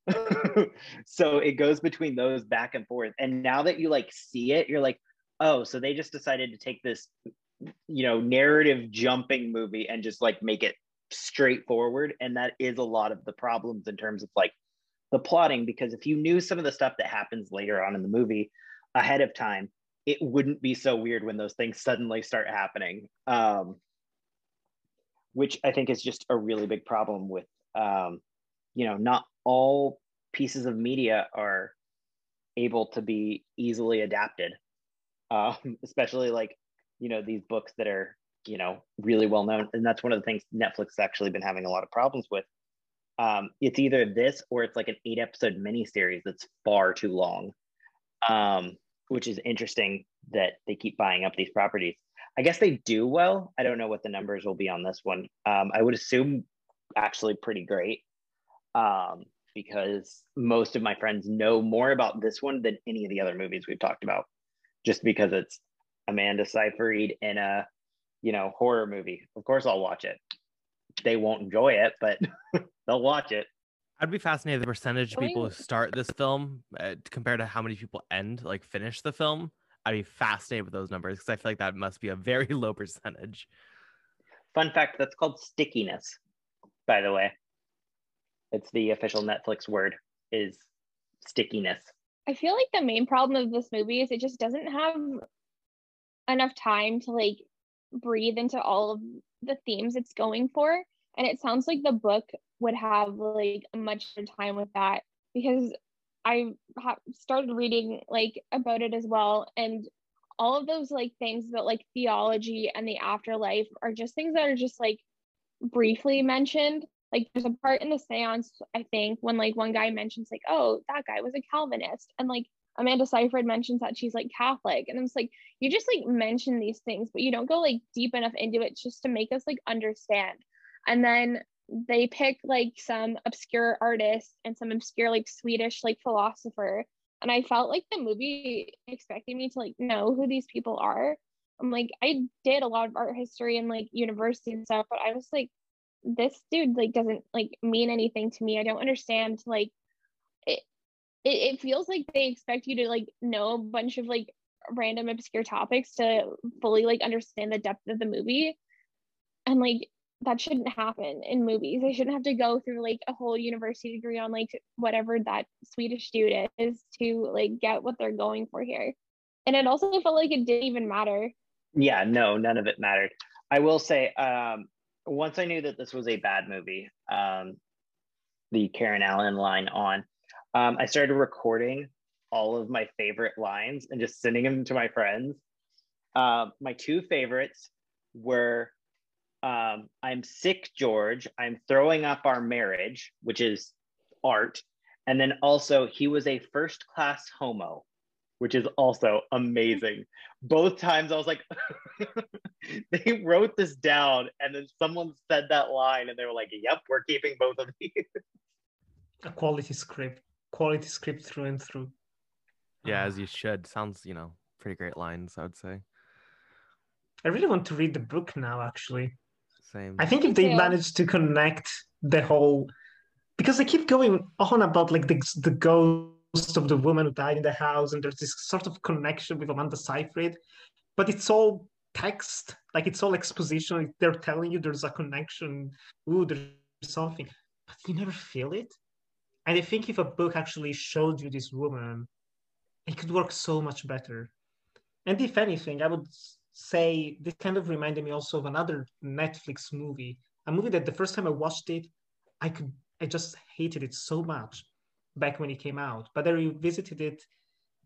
so it goes between those back and forth. And now that you like see it, you're like, oh, so they just decided to take this, you know, narrative jumping movie and just like make it straightforward. And that is a lot of the problems in terms of like the plotting. Because if you knew some of the stuff that happens later on in the movie ahead of time, it wouldn't be so weird when those things suddenly start happening. Um, which I think is just a really big problem with, um, you know, not all pieces of media are able to be easily adapted, um, especially like, you know, these books that are, you know, really well known. And that's one of the things Netflix has actually been having a lot of problems with. Um, it's either this or it's like an eight episode miniseries that's far too long, um, which is interesting that they keep buying up these properties. I guess they do well. I don't know what the numbers will be on this one. Um, I would assume actually pretty great um, because most of my friends know more about this one than any of the other movies we've talked about, just because it's Amanda Seyfried in a you know horror movie. Of course, I'll watch it. They won't enjoy it, but they'll watch it. I'd be fascinated the percentage of people who start this film uh, compared to how many people end like finish the film. I'd be fascinated with those numbers because I feel like that must be a very low percentage. Fun fact that's called stickiness, by the way. It's the official Netflix word is stickiness. I feel like the main problem of this movie is it just doesn't have enough time to like breathe into all of the themes it's going for. And it sounds like the book would have like a much time with that because I have started reading like about it as well. And all of those like things about like theology and the afterlife are just things that are just like briefly mentioned. Like there's a part in the seance, I think, when like one guy mentions like, oh, that guy was a Calvinist. And like Amanda Seyfried mentions that she's like Catholic. And it's like you just like mention these things, but you don't go like deep enough into it just to make us like understand. And then they pick like some obscure artist and some obscure like Swedish like philosopher. And I felt like the movie expected me to like know who these people are. I'm like, I did a lot of art history and like university and stuff, but I was like, this dude like doesn't like mean anything to me. I don't understand like it, it feels like they expect you to like know a bunch of like random obscure topics to fully like understand the depth of the movie. And like that shouldn't happen in movies. They shouldn't have to go through like a whole university degree on like whatever that Swedish dude is to like get what they're going for here. And it also felt like it didn't even matter. Yeah, no, none of it mattered. I will say, um, once I knew that this was a bad movie, um, the Karen Allen line on, um, I started recording all of my favorite lines and just sending them to my friends. Uh, my two favorites were um, I'm sick, George. I'm throwing up our marriage, which is art. And then also, he was a first class homo, which is also amazing. Both times I was like, they wrote this down, and then someone said that line, and they were like, yep, we're keeping both of these. A quality script, quality script through and through. Yeah, ah. as you should. Sounds, you know, pretty great lines, I would say. I really want to read the book now, actually. Same. I think if they manage to connect the whole, because they keep going on about like the the ghost of the woman who died in the house, and there's this sort of connection with Amanda Seyfried, but it's all text, like it's all exposition. They're telling you there's a connection. Ooh, there's something, but you never feel it. And I think if a book actually showed you this woman, it could work so much better. And if anything, I would say this kind of reminded me also of another Netflix movie, a movie that the first time I watched it, I could I just hated it so much back when it came out. But I revisited it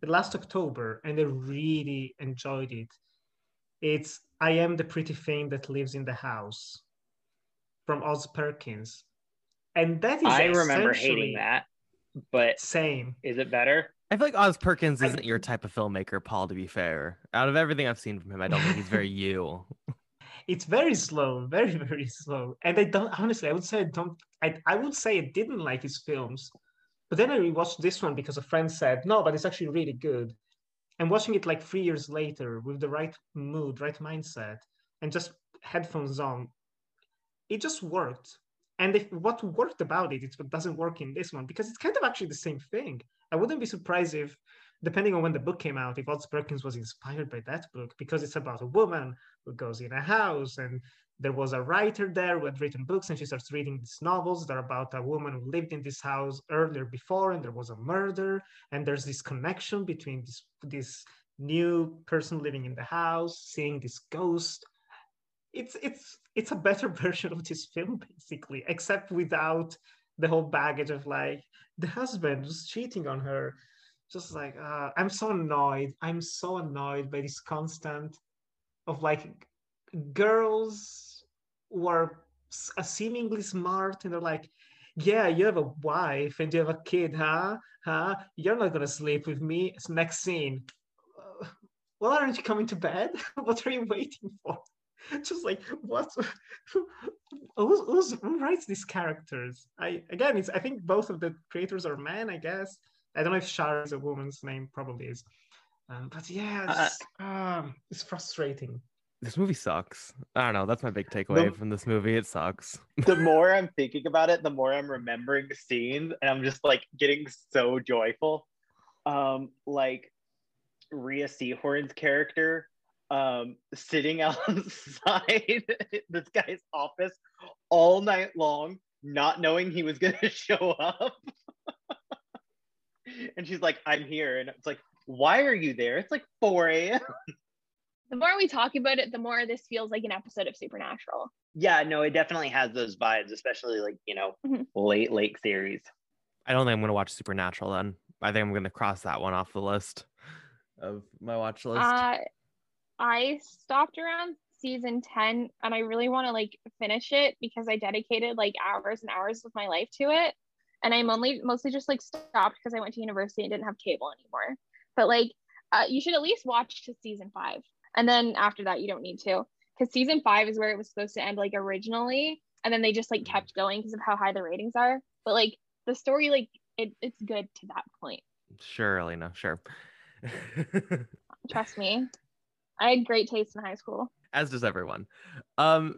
last October and I really enjoyed it. It's I am the pretty thing that lives in the house from Oz Perkins. And that is I remember hating that, but same. Is it better? I feel like Oz Perkins isn't your type of filmmaker, Paul, to be fair. Out of everything I've seen from him, I don't think he's very you. it's very slow, very very slow. And I don't honestly, I would say I don't. I I would say I didn't like his films, but then I rewatched this one because a friend said no, but it's actually really good. And watching it like three years later with the right mood, right mindset, and just headphones on, it just worked. And if what worked about it, what doesn't work in this one because it's kind of actually the same thing. I wouldn't be surprised if, depending on when the book came out, if Oz Perkins was inspired by that book because it's about a woman who goes in a house and there was a writer there who had written books and she starts reading these novels that are about a woman who lived in this house earlier before and there was a murder and there's this connection between this this new person living in the house seeing this ghost it's it's it's a better version of this film basically except without the whole baggage of like the husband was cheating on her. Just like uh, i'm so annoyed. I'm so annoyed by this constant of like girls who are uh, seemingly smart and they're like yeah you have a wife and you have a kid huh? Huh? You're not gonna sleep with me. It's next scene. "Uh, well aren't you coming to bed? What are you waiting for just like what who's, who's, who writes these characters i again it's i think both of the creators are men i guess i don't know if Shari is a woman's name probably is um, but yeah it's, um, it's frustrating This movie sucks. I don't know. That's my big takeaway The- from this movie. It sucks. the more I'm thinking about it, the more I'm remembering scenes, and I'm just like getting so joyful. Um, like Rhea Seehorn's character, um, sitting outside this guy's office all night long, not knowing he was gonna show up. and she's like, "I'm here," and it's like, "Why are you there? It's like 4 a.m." The more we talk about it, the more this feels like an episode of Supernatural. Yeah, no, it definitely has those vibes, especially like you know, late late series. I don't think I'm gonna watch Supernatural then. I think I'm gonna cross that one off the list of my watch list. Uh, I stopped around season 10 and I really want to like finish it because I dedicated like hours and hours of my life to it. And I'm only mostly just like stopped because I went to university and didn't have cable anymore. But like, uh, you should at least watch to season five. And then after that, you don't need to because season five is where it was supposed to end like originally. And then they just like kept going because of how high the ratings are. But like, the story, like, it, it's good to that point. Sure, Elena. Sure. Trust me. I had great taste in high school. as does everyone. Um,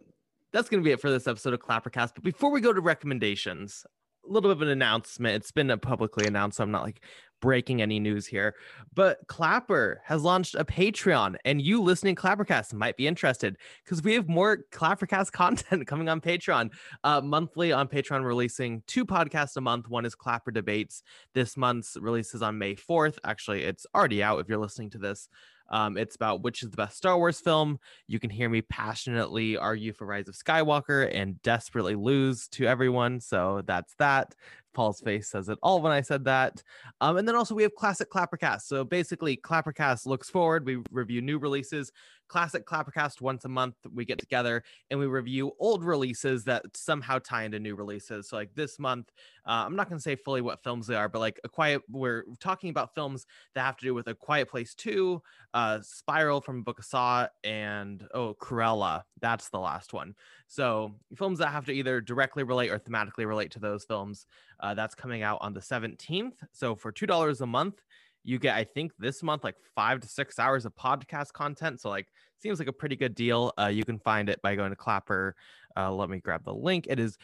that's gonna be it for this episode of Clappercast. But before we go to recommendations, a little bit of an announcement. It's been publicly announced, so I'm not like breaking any news here. But Clapper has launched a Patreon, and you listening Clappercast might be interested because we have more Clappercast content coming on Patreon. Uh, monthly on Patreon, releasing two podcasts a month. One is Clapper Debates. This month's releases on May 4th. Actually, it's already out if you're listening to this. Um, it's about which is the best Star Wars film. You can hear me passionately argue for Rise of Skywalker and desperately lose to everyone. So that's that. Paul's face says it all when I said that. Um, and then also we have Classic Clappercast. So basically, Clappercast looks forward. We review new releases. Classic Clappercast once a month. We get together and we review old releases that somehow tie into new releases. So like this month, uh, I'm not going to say fully what films they are, but like a quiet. We're talking about films that have to do with a Quiet Place Two, uh, Spiral from Book of Saw, and oh Cruella. That's the last one. So films that have to either directly relate or thematically relate to those films. Uh, that's coming out on the 17th. So for two dollars a month, you get I think this month like five to six hours of podcast content. So like seems like a pretty good deal. Uh, you can find it by going to Clapper. Uh, let me grab the link. It is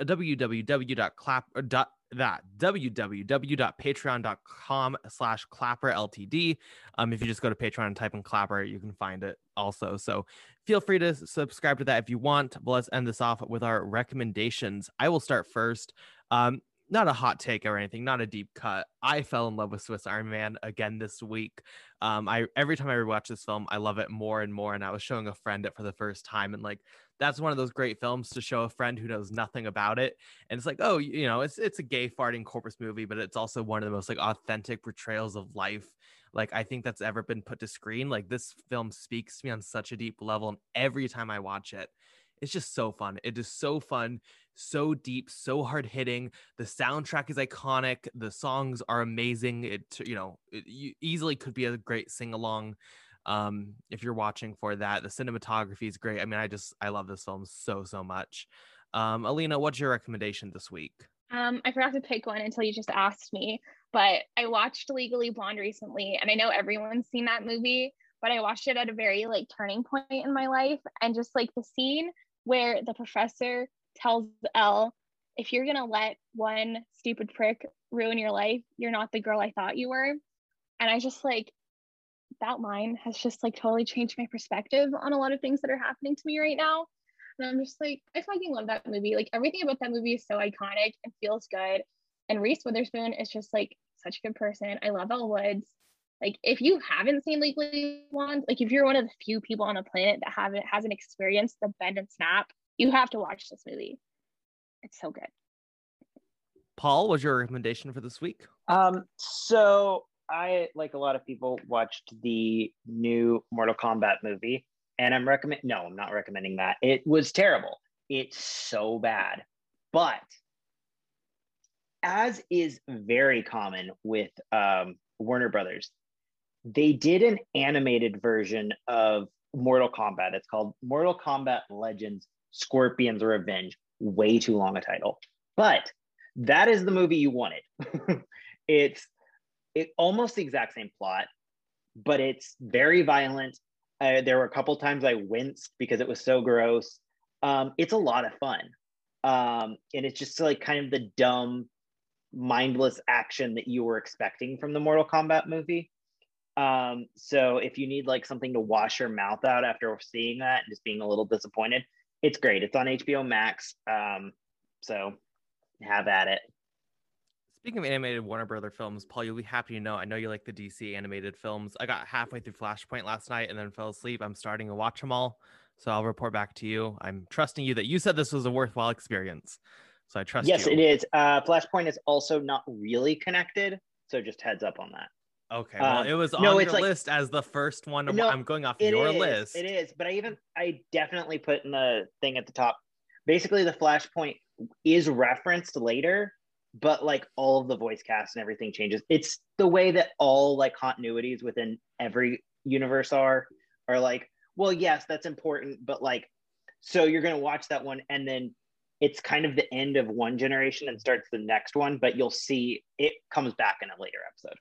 www.clap or dot that. Www.patreon.com slash clapper ltd um if you just go to patreon and type in clapper you can find it also. So feel free to subscribe to that if you want. But let's end this off with our recommendations. I will start first. Um not a hot take or anything, not a deep cut. I fell in love with Swiss Army Man again this week. Um, I every time I rewatch this film, I love it more and more. And I was showing a friend it for the first time, and like that's one of those great films to show a friend who knows nothing about it. And it's like, oh, you know, it's it's a gay farting corpus movie, but it's also one of the most like authentic portrayals of life. Like I think that's ever been put to screen. Like this film speaks to me on such a deep level, and every time I watch it, it's just so fun. It is so fun, so deep, so hard hitting. The soundtrack is iconic. The songs are amazing. It you know it you easily could be a great sing along. Um, if you're watching for that, the cinematography is great. I mean, I just I love this film so so much. Um, Alina, what's your recommendation this week? Um, I forgot to pick one until you just asked me, but I watched Legally Blonde recently, and I know everyone's seen that movie, but I watched it at a very like turning point in my life, and just like the scene where the professor tells Elle, if you're gonna let one stupid prick ruin your life, you're not the girl I thought you were. And I just like that line has just like totally changed my perspective on a lot of things that are happening to me right now. And I'm just like, I fucking love that movie. Like everything about that movie is so iconic and feels good. And Reese Witherspoon is just like such a good person. I love Elle Woods. Like if you haven't seen Legally Blonde, like if you're one of the few people on the planet that haven't hasn't experienced the bend and snap, you have to watch this movie. It's so good. Paul, was your recommendation for this week? Um, so I, like a lot of people, watched the new Mortal Kombat movie, and I'm recommend. No, I'm not recommending that. It was terrible. It's so bad, but as is very common with um, Warner Brothers, they did an animated version of Mortal Kombat. It's called Mortal Kombat Legends Scorpion's Revenge. Way too long a title, but that is the movie you wanted. it's it almost the exact same plot, but it's very violent. Uh, there were a couple times I winced because it was so gross. Um, it's a lot of fun, um, and it's just like kind of the dumb, mindless action that you were expecting from the Mortal Kombat movie. Um, so if you need like something to wash your mouth out after seeing that and just being a little disappointed, it's great. It's on HBO Max. Um, so have at it. Speaking of animated Warner Brother films, Paul, you'll be happy to know. I know you like the DC animated films. I got halfway through Flashpoint last night and then fell asleep. I'm starting to watch them all, so I'll report back to you. I'm trusting you that you said this was a worthwhile experience, so I trust. You. Yes, you. it is. Uh, Flashpoint is also not really connected, so just heads up on that. Okay, well, Um, it was on no, your like- list as the first one. No, I'm going off your is, list. It is, but I even I definitely put in the thing at the top. Basically, the Flashpoint is referenced later, but like all of the voice cast and everything changes. It's the way that all like continuities within every universe are are like, well, yes, that's important, but like, so you're gonna watch that one and then it's kind of the end of one generation and starts the next one, but you'll see it comes back in a later episode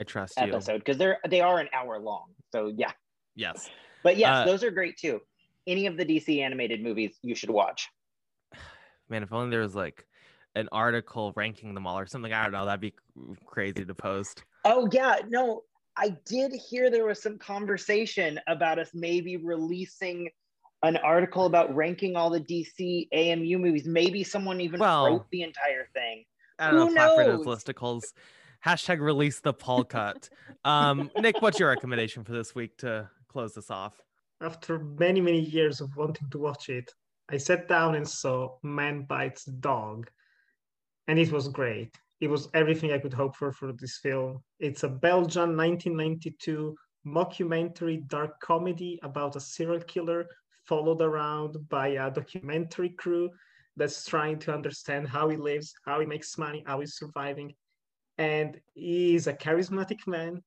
I trust you. episode because they're they are an hour long. So yeah. Yes. But yes, Uh, those are great too. Any of the DC animated movies you should watch. Man, if only there was like an article ranking them all or something. I don't know. That'd be crazy to post. Oh yeah, no, I did hear there was some conversation about us maybe releasing an article about ranking all the DC AMU movies. Maybe someone even Well, wrote the entire thing. I don't know Who Clapper knows? listicles. Hashtag release the Paul cut. Um, Nick, what's your recommendation for this week to close this off? After many, many years of wanting to watch it, I sat down and saw Man Bites Dog. And it was great. It was everything I could hope for for this film. It's a Belgian 1992 mockumentary dark comedy about a serial killer followed around by a documentary crew that's trying to understand how he lives, how he makes money, how he's surviving. And he is a charismatic man.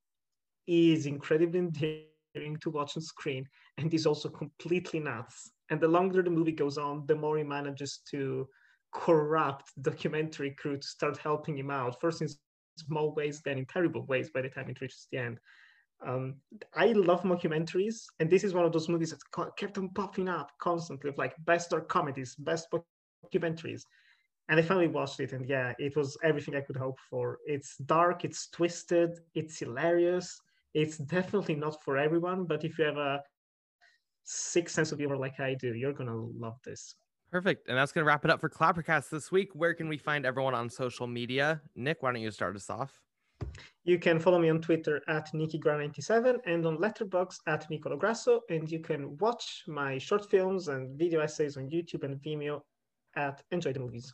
He is incredibly endearing to watch on screen, and he's also completely nuts. And the longer the movie goes on, the more he manages to corrupt documentary crew to start helping him out, first in small ways, then in terrible ways by the time it reaches the end. Um, I love mockumentaries, and this is one of those movies that kept on popping up constantly like best dark comedies, best documentaries. And I finally watched it, and yeah, it was everything I could hope for. It's dark, it's twisted, it's hilarious. It's definitely not for everyone, but if you have a sick sense of humor like I do, you're gonna love this. Perfect. And that's going to wrap it up for Clappercast this week. Where can we find everyone on social media? Nick, why don't you start us off? You can follow me on Twitter at NikiGra97 and on Letterboxd at Nicolo Grasso. And you can watch my short films and video essays on YouTube and Vimeo at Enjoy the Movies.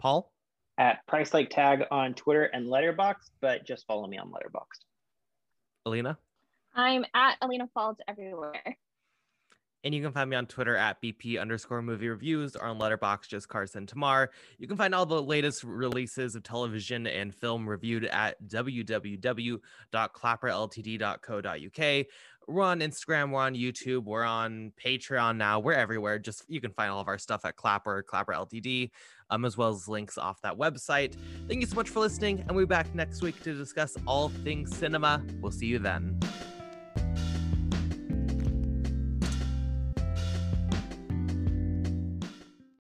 Paul? At Price Like Tag on Twitter and Letterboxd, but just follow me on Letterboxd. Alina? I'm at Alina Falls everywhere. And you can find me on Twitter at BP underscore movie reviews or on Letterboxd just Carson Tamar. You can find all the latest releases of television and film reviewed at www.clapperltd.co.uk. We're on Instagram, we're on YouTube, we're on Patreon now. We're everywhere. Just you can find all of our stuff at Clapper, Clapper LTD, um, as well as links off that website. Thank you so much for listening, and we'll be back next week to discuss all things cinema. We'll see you then.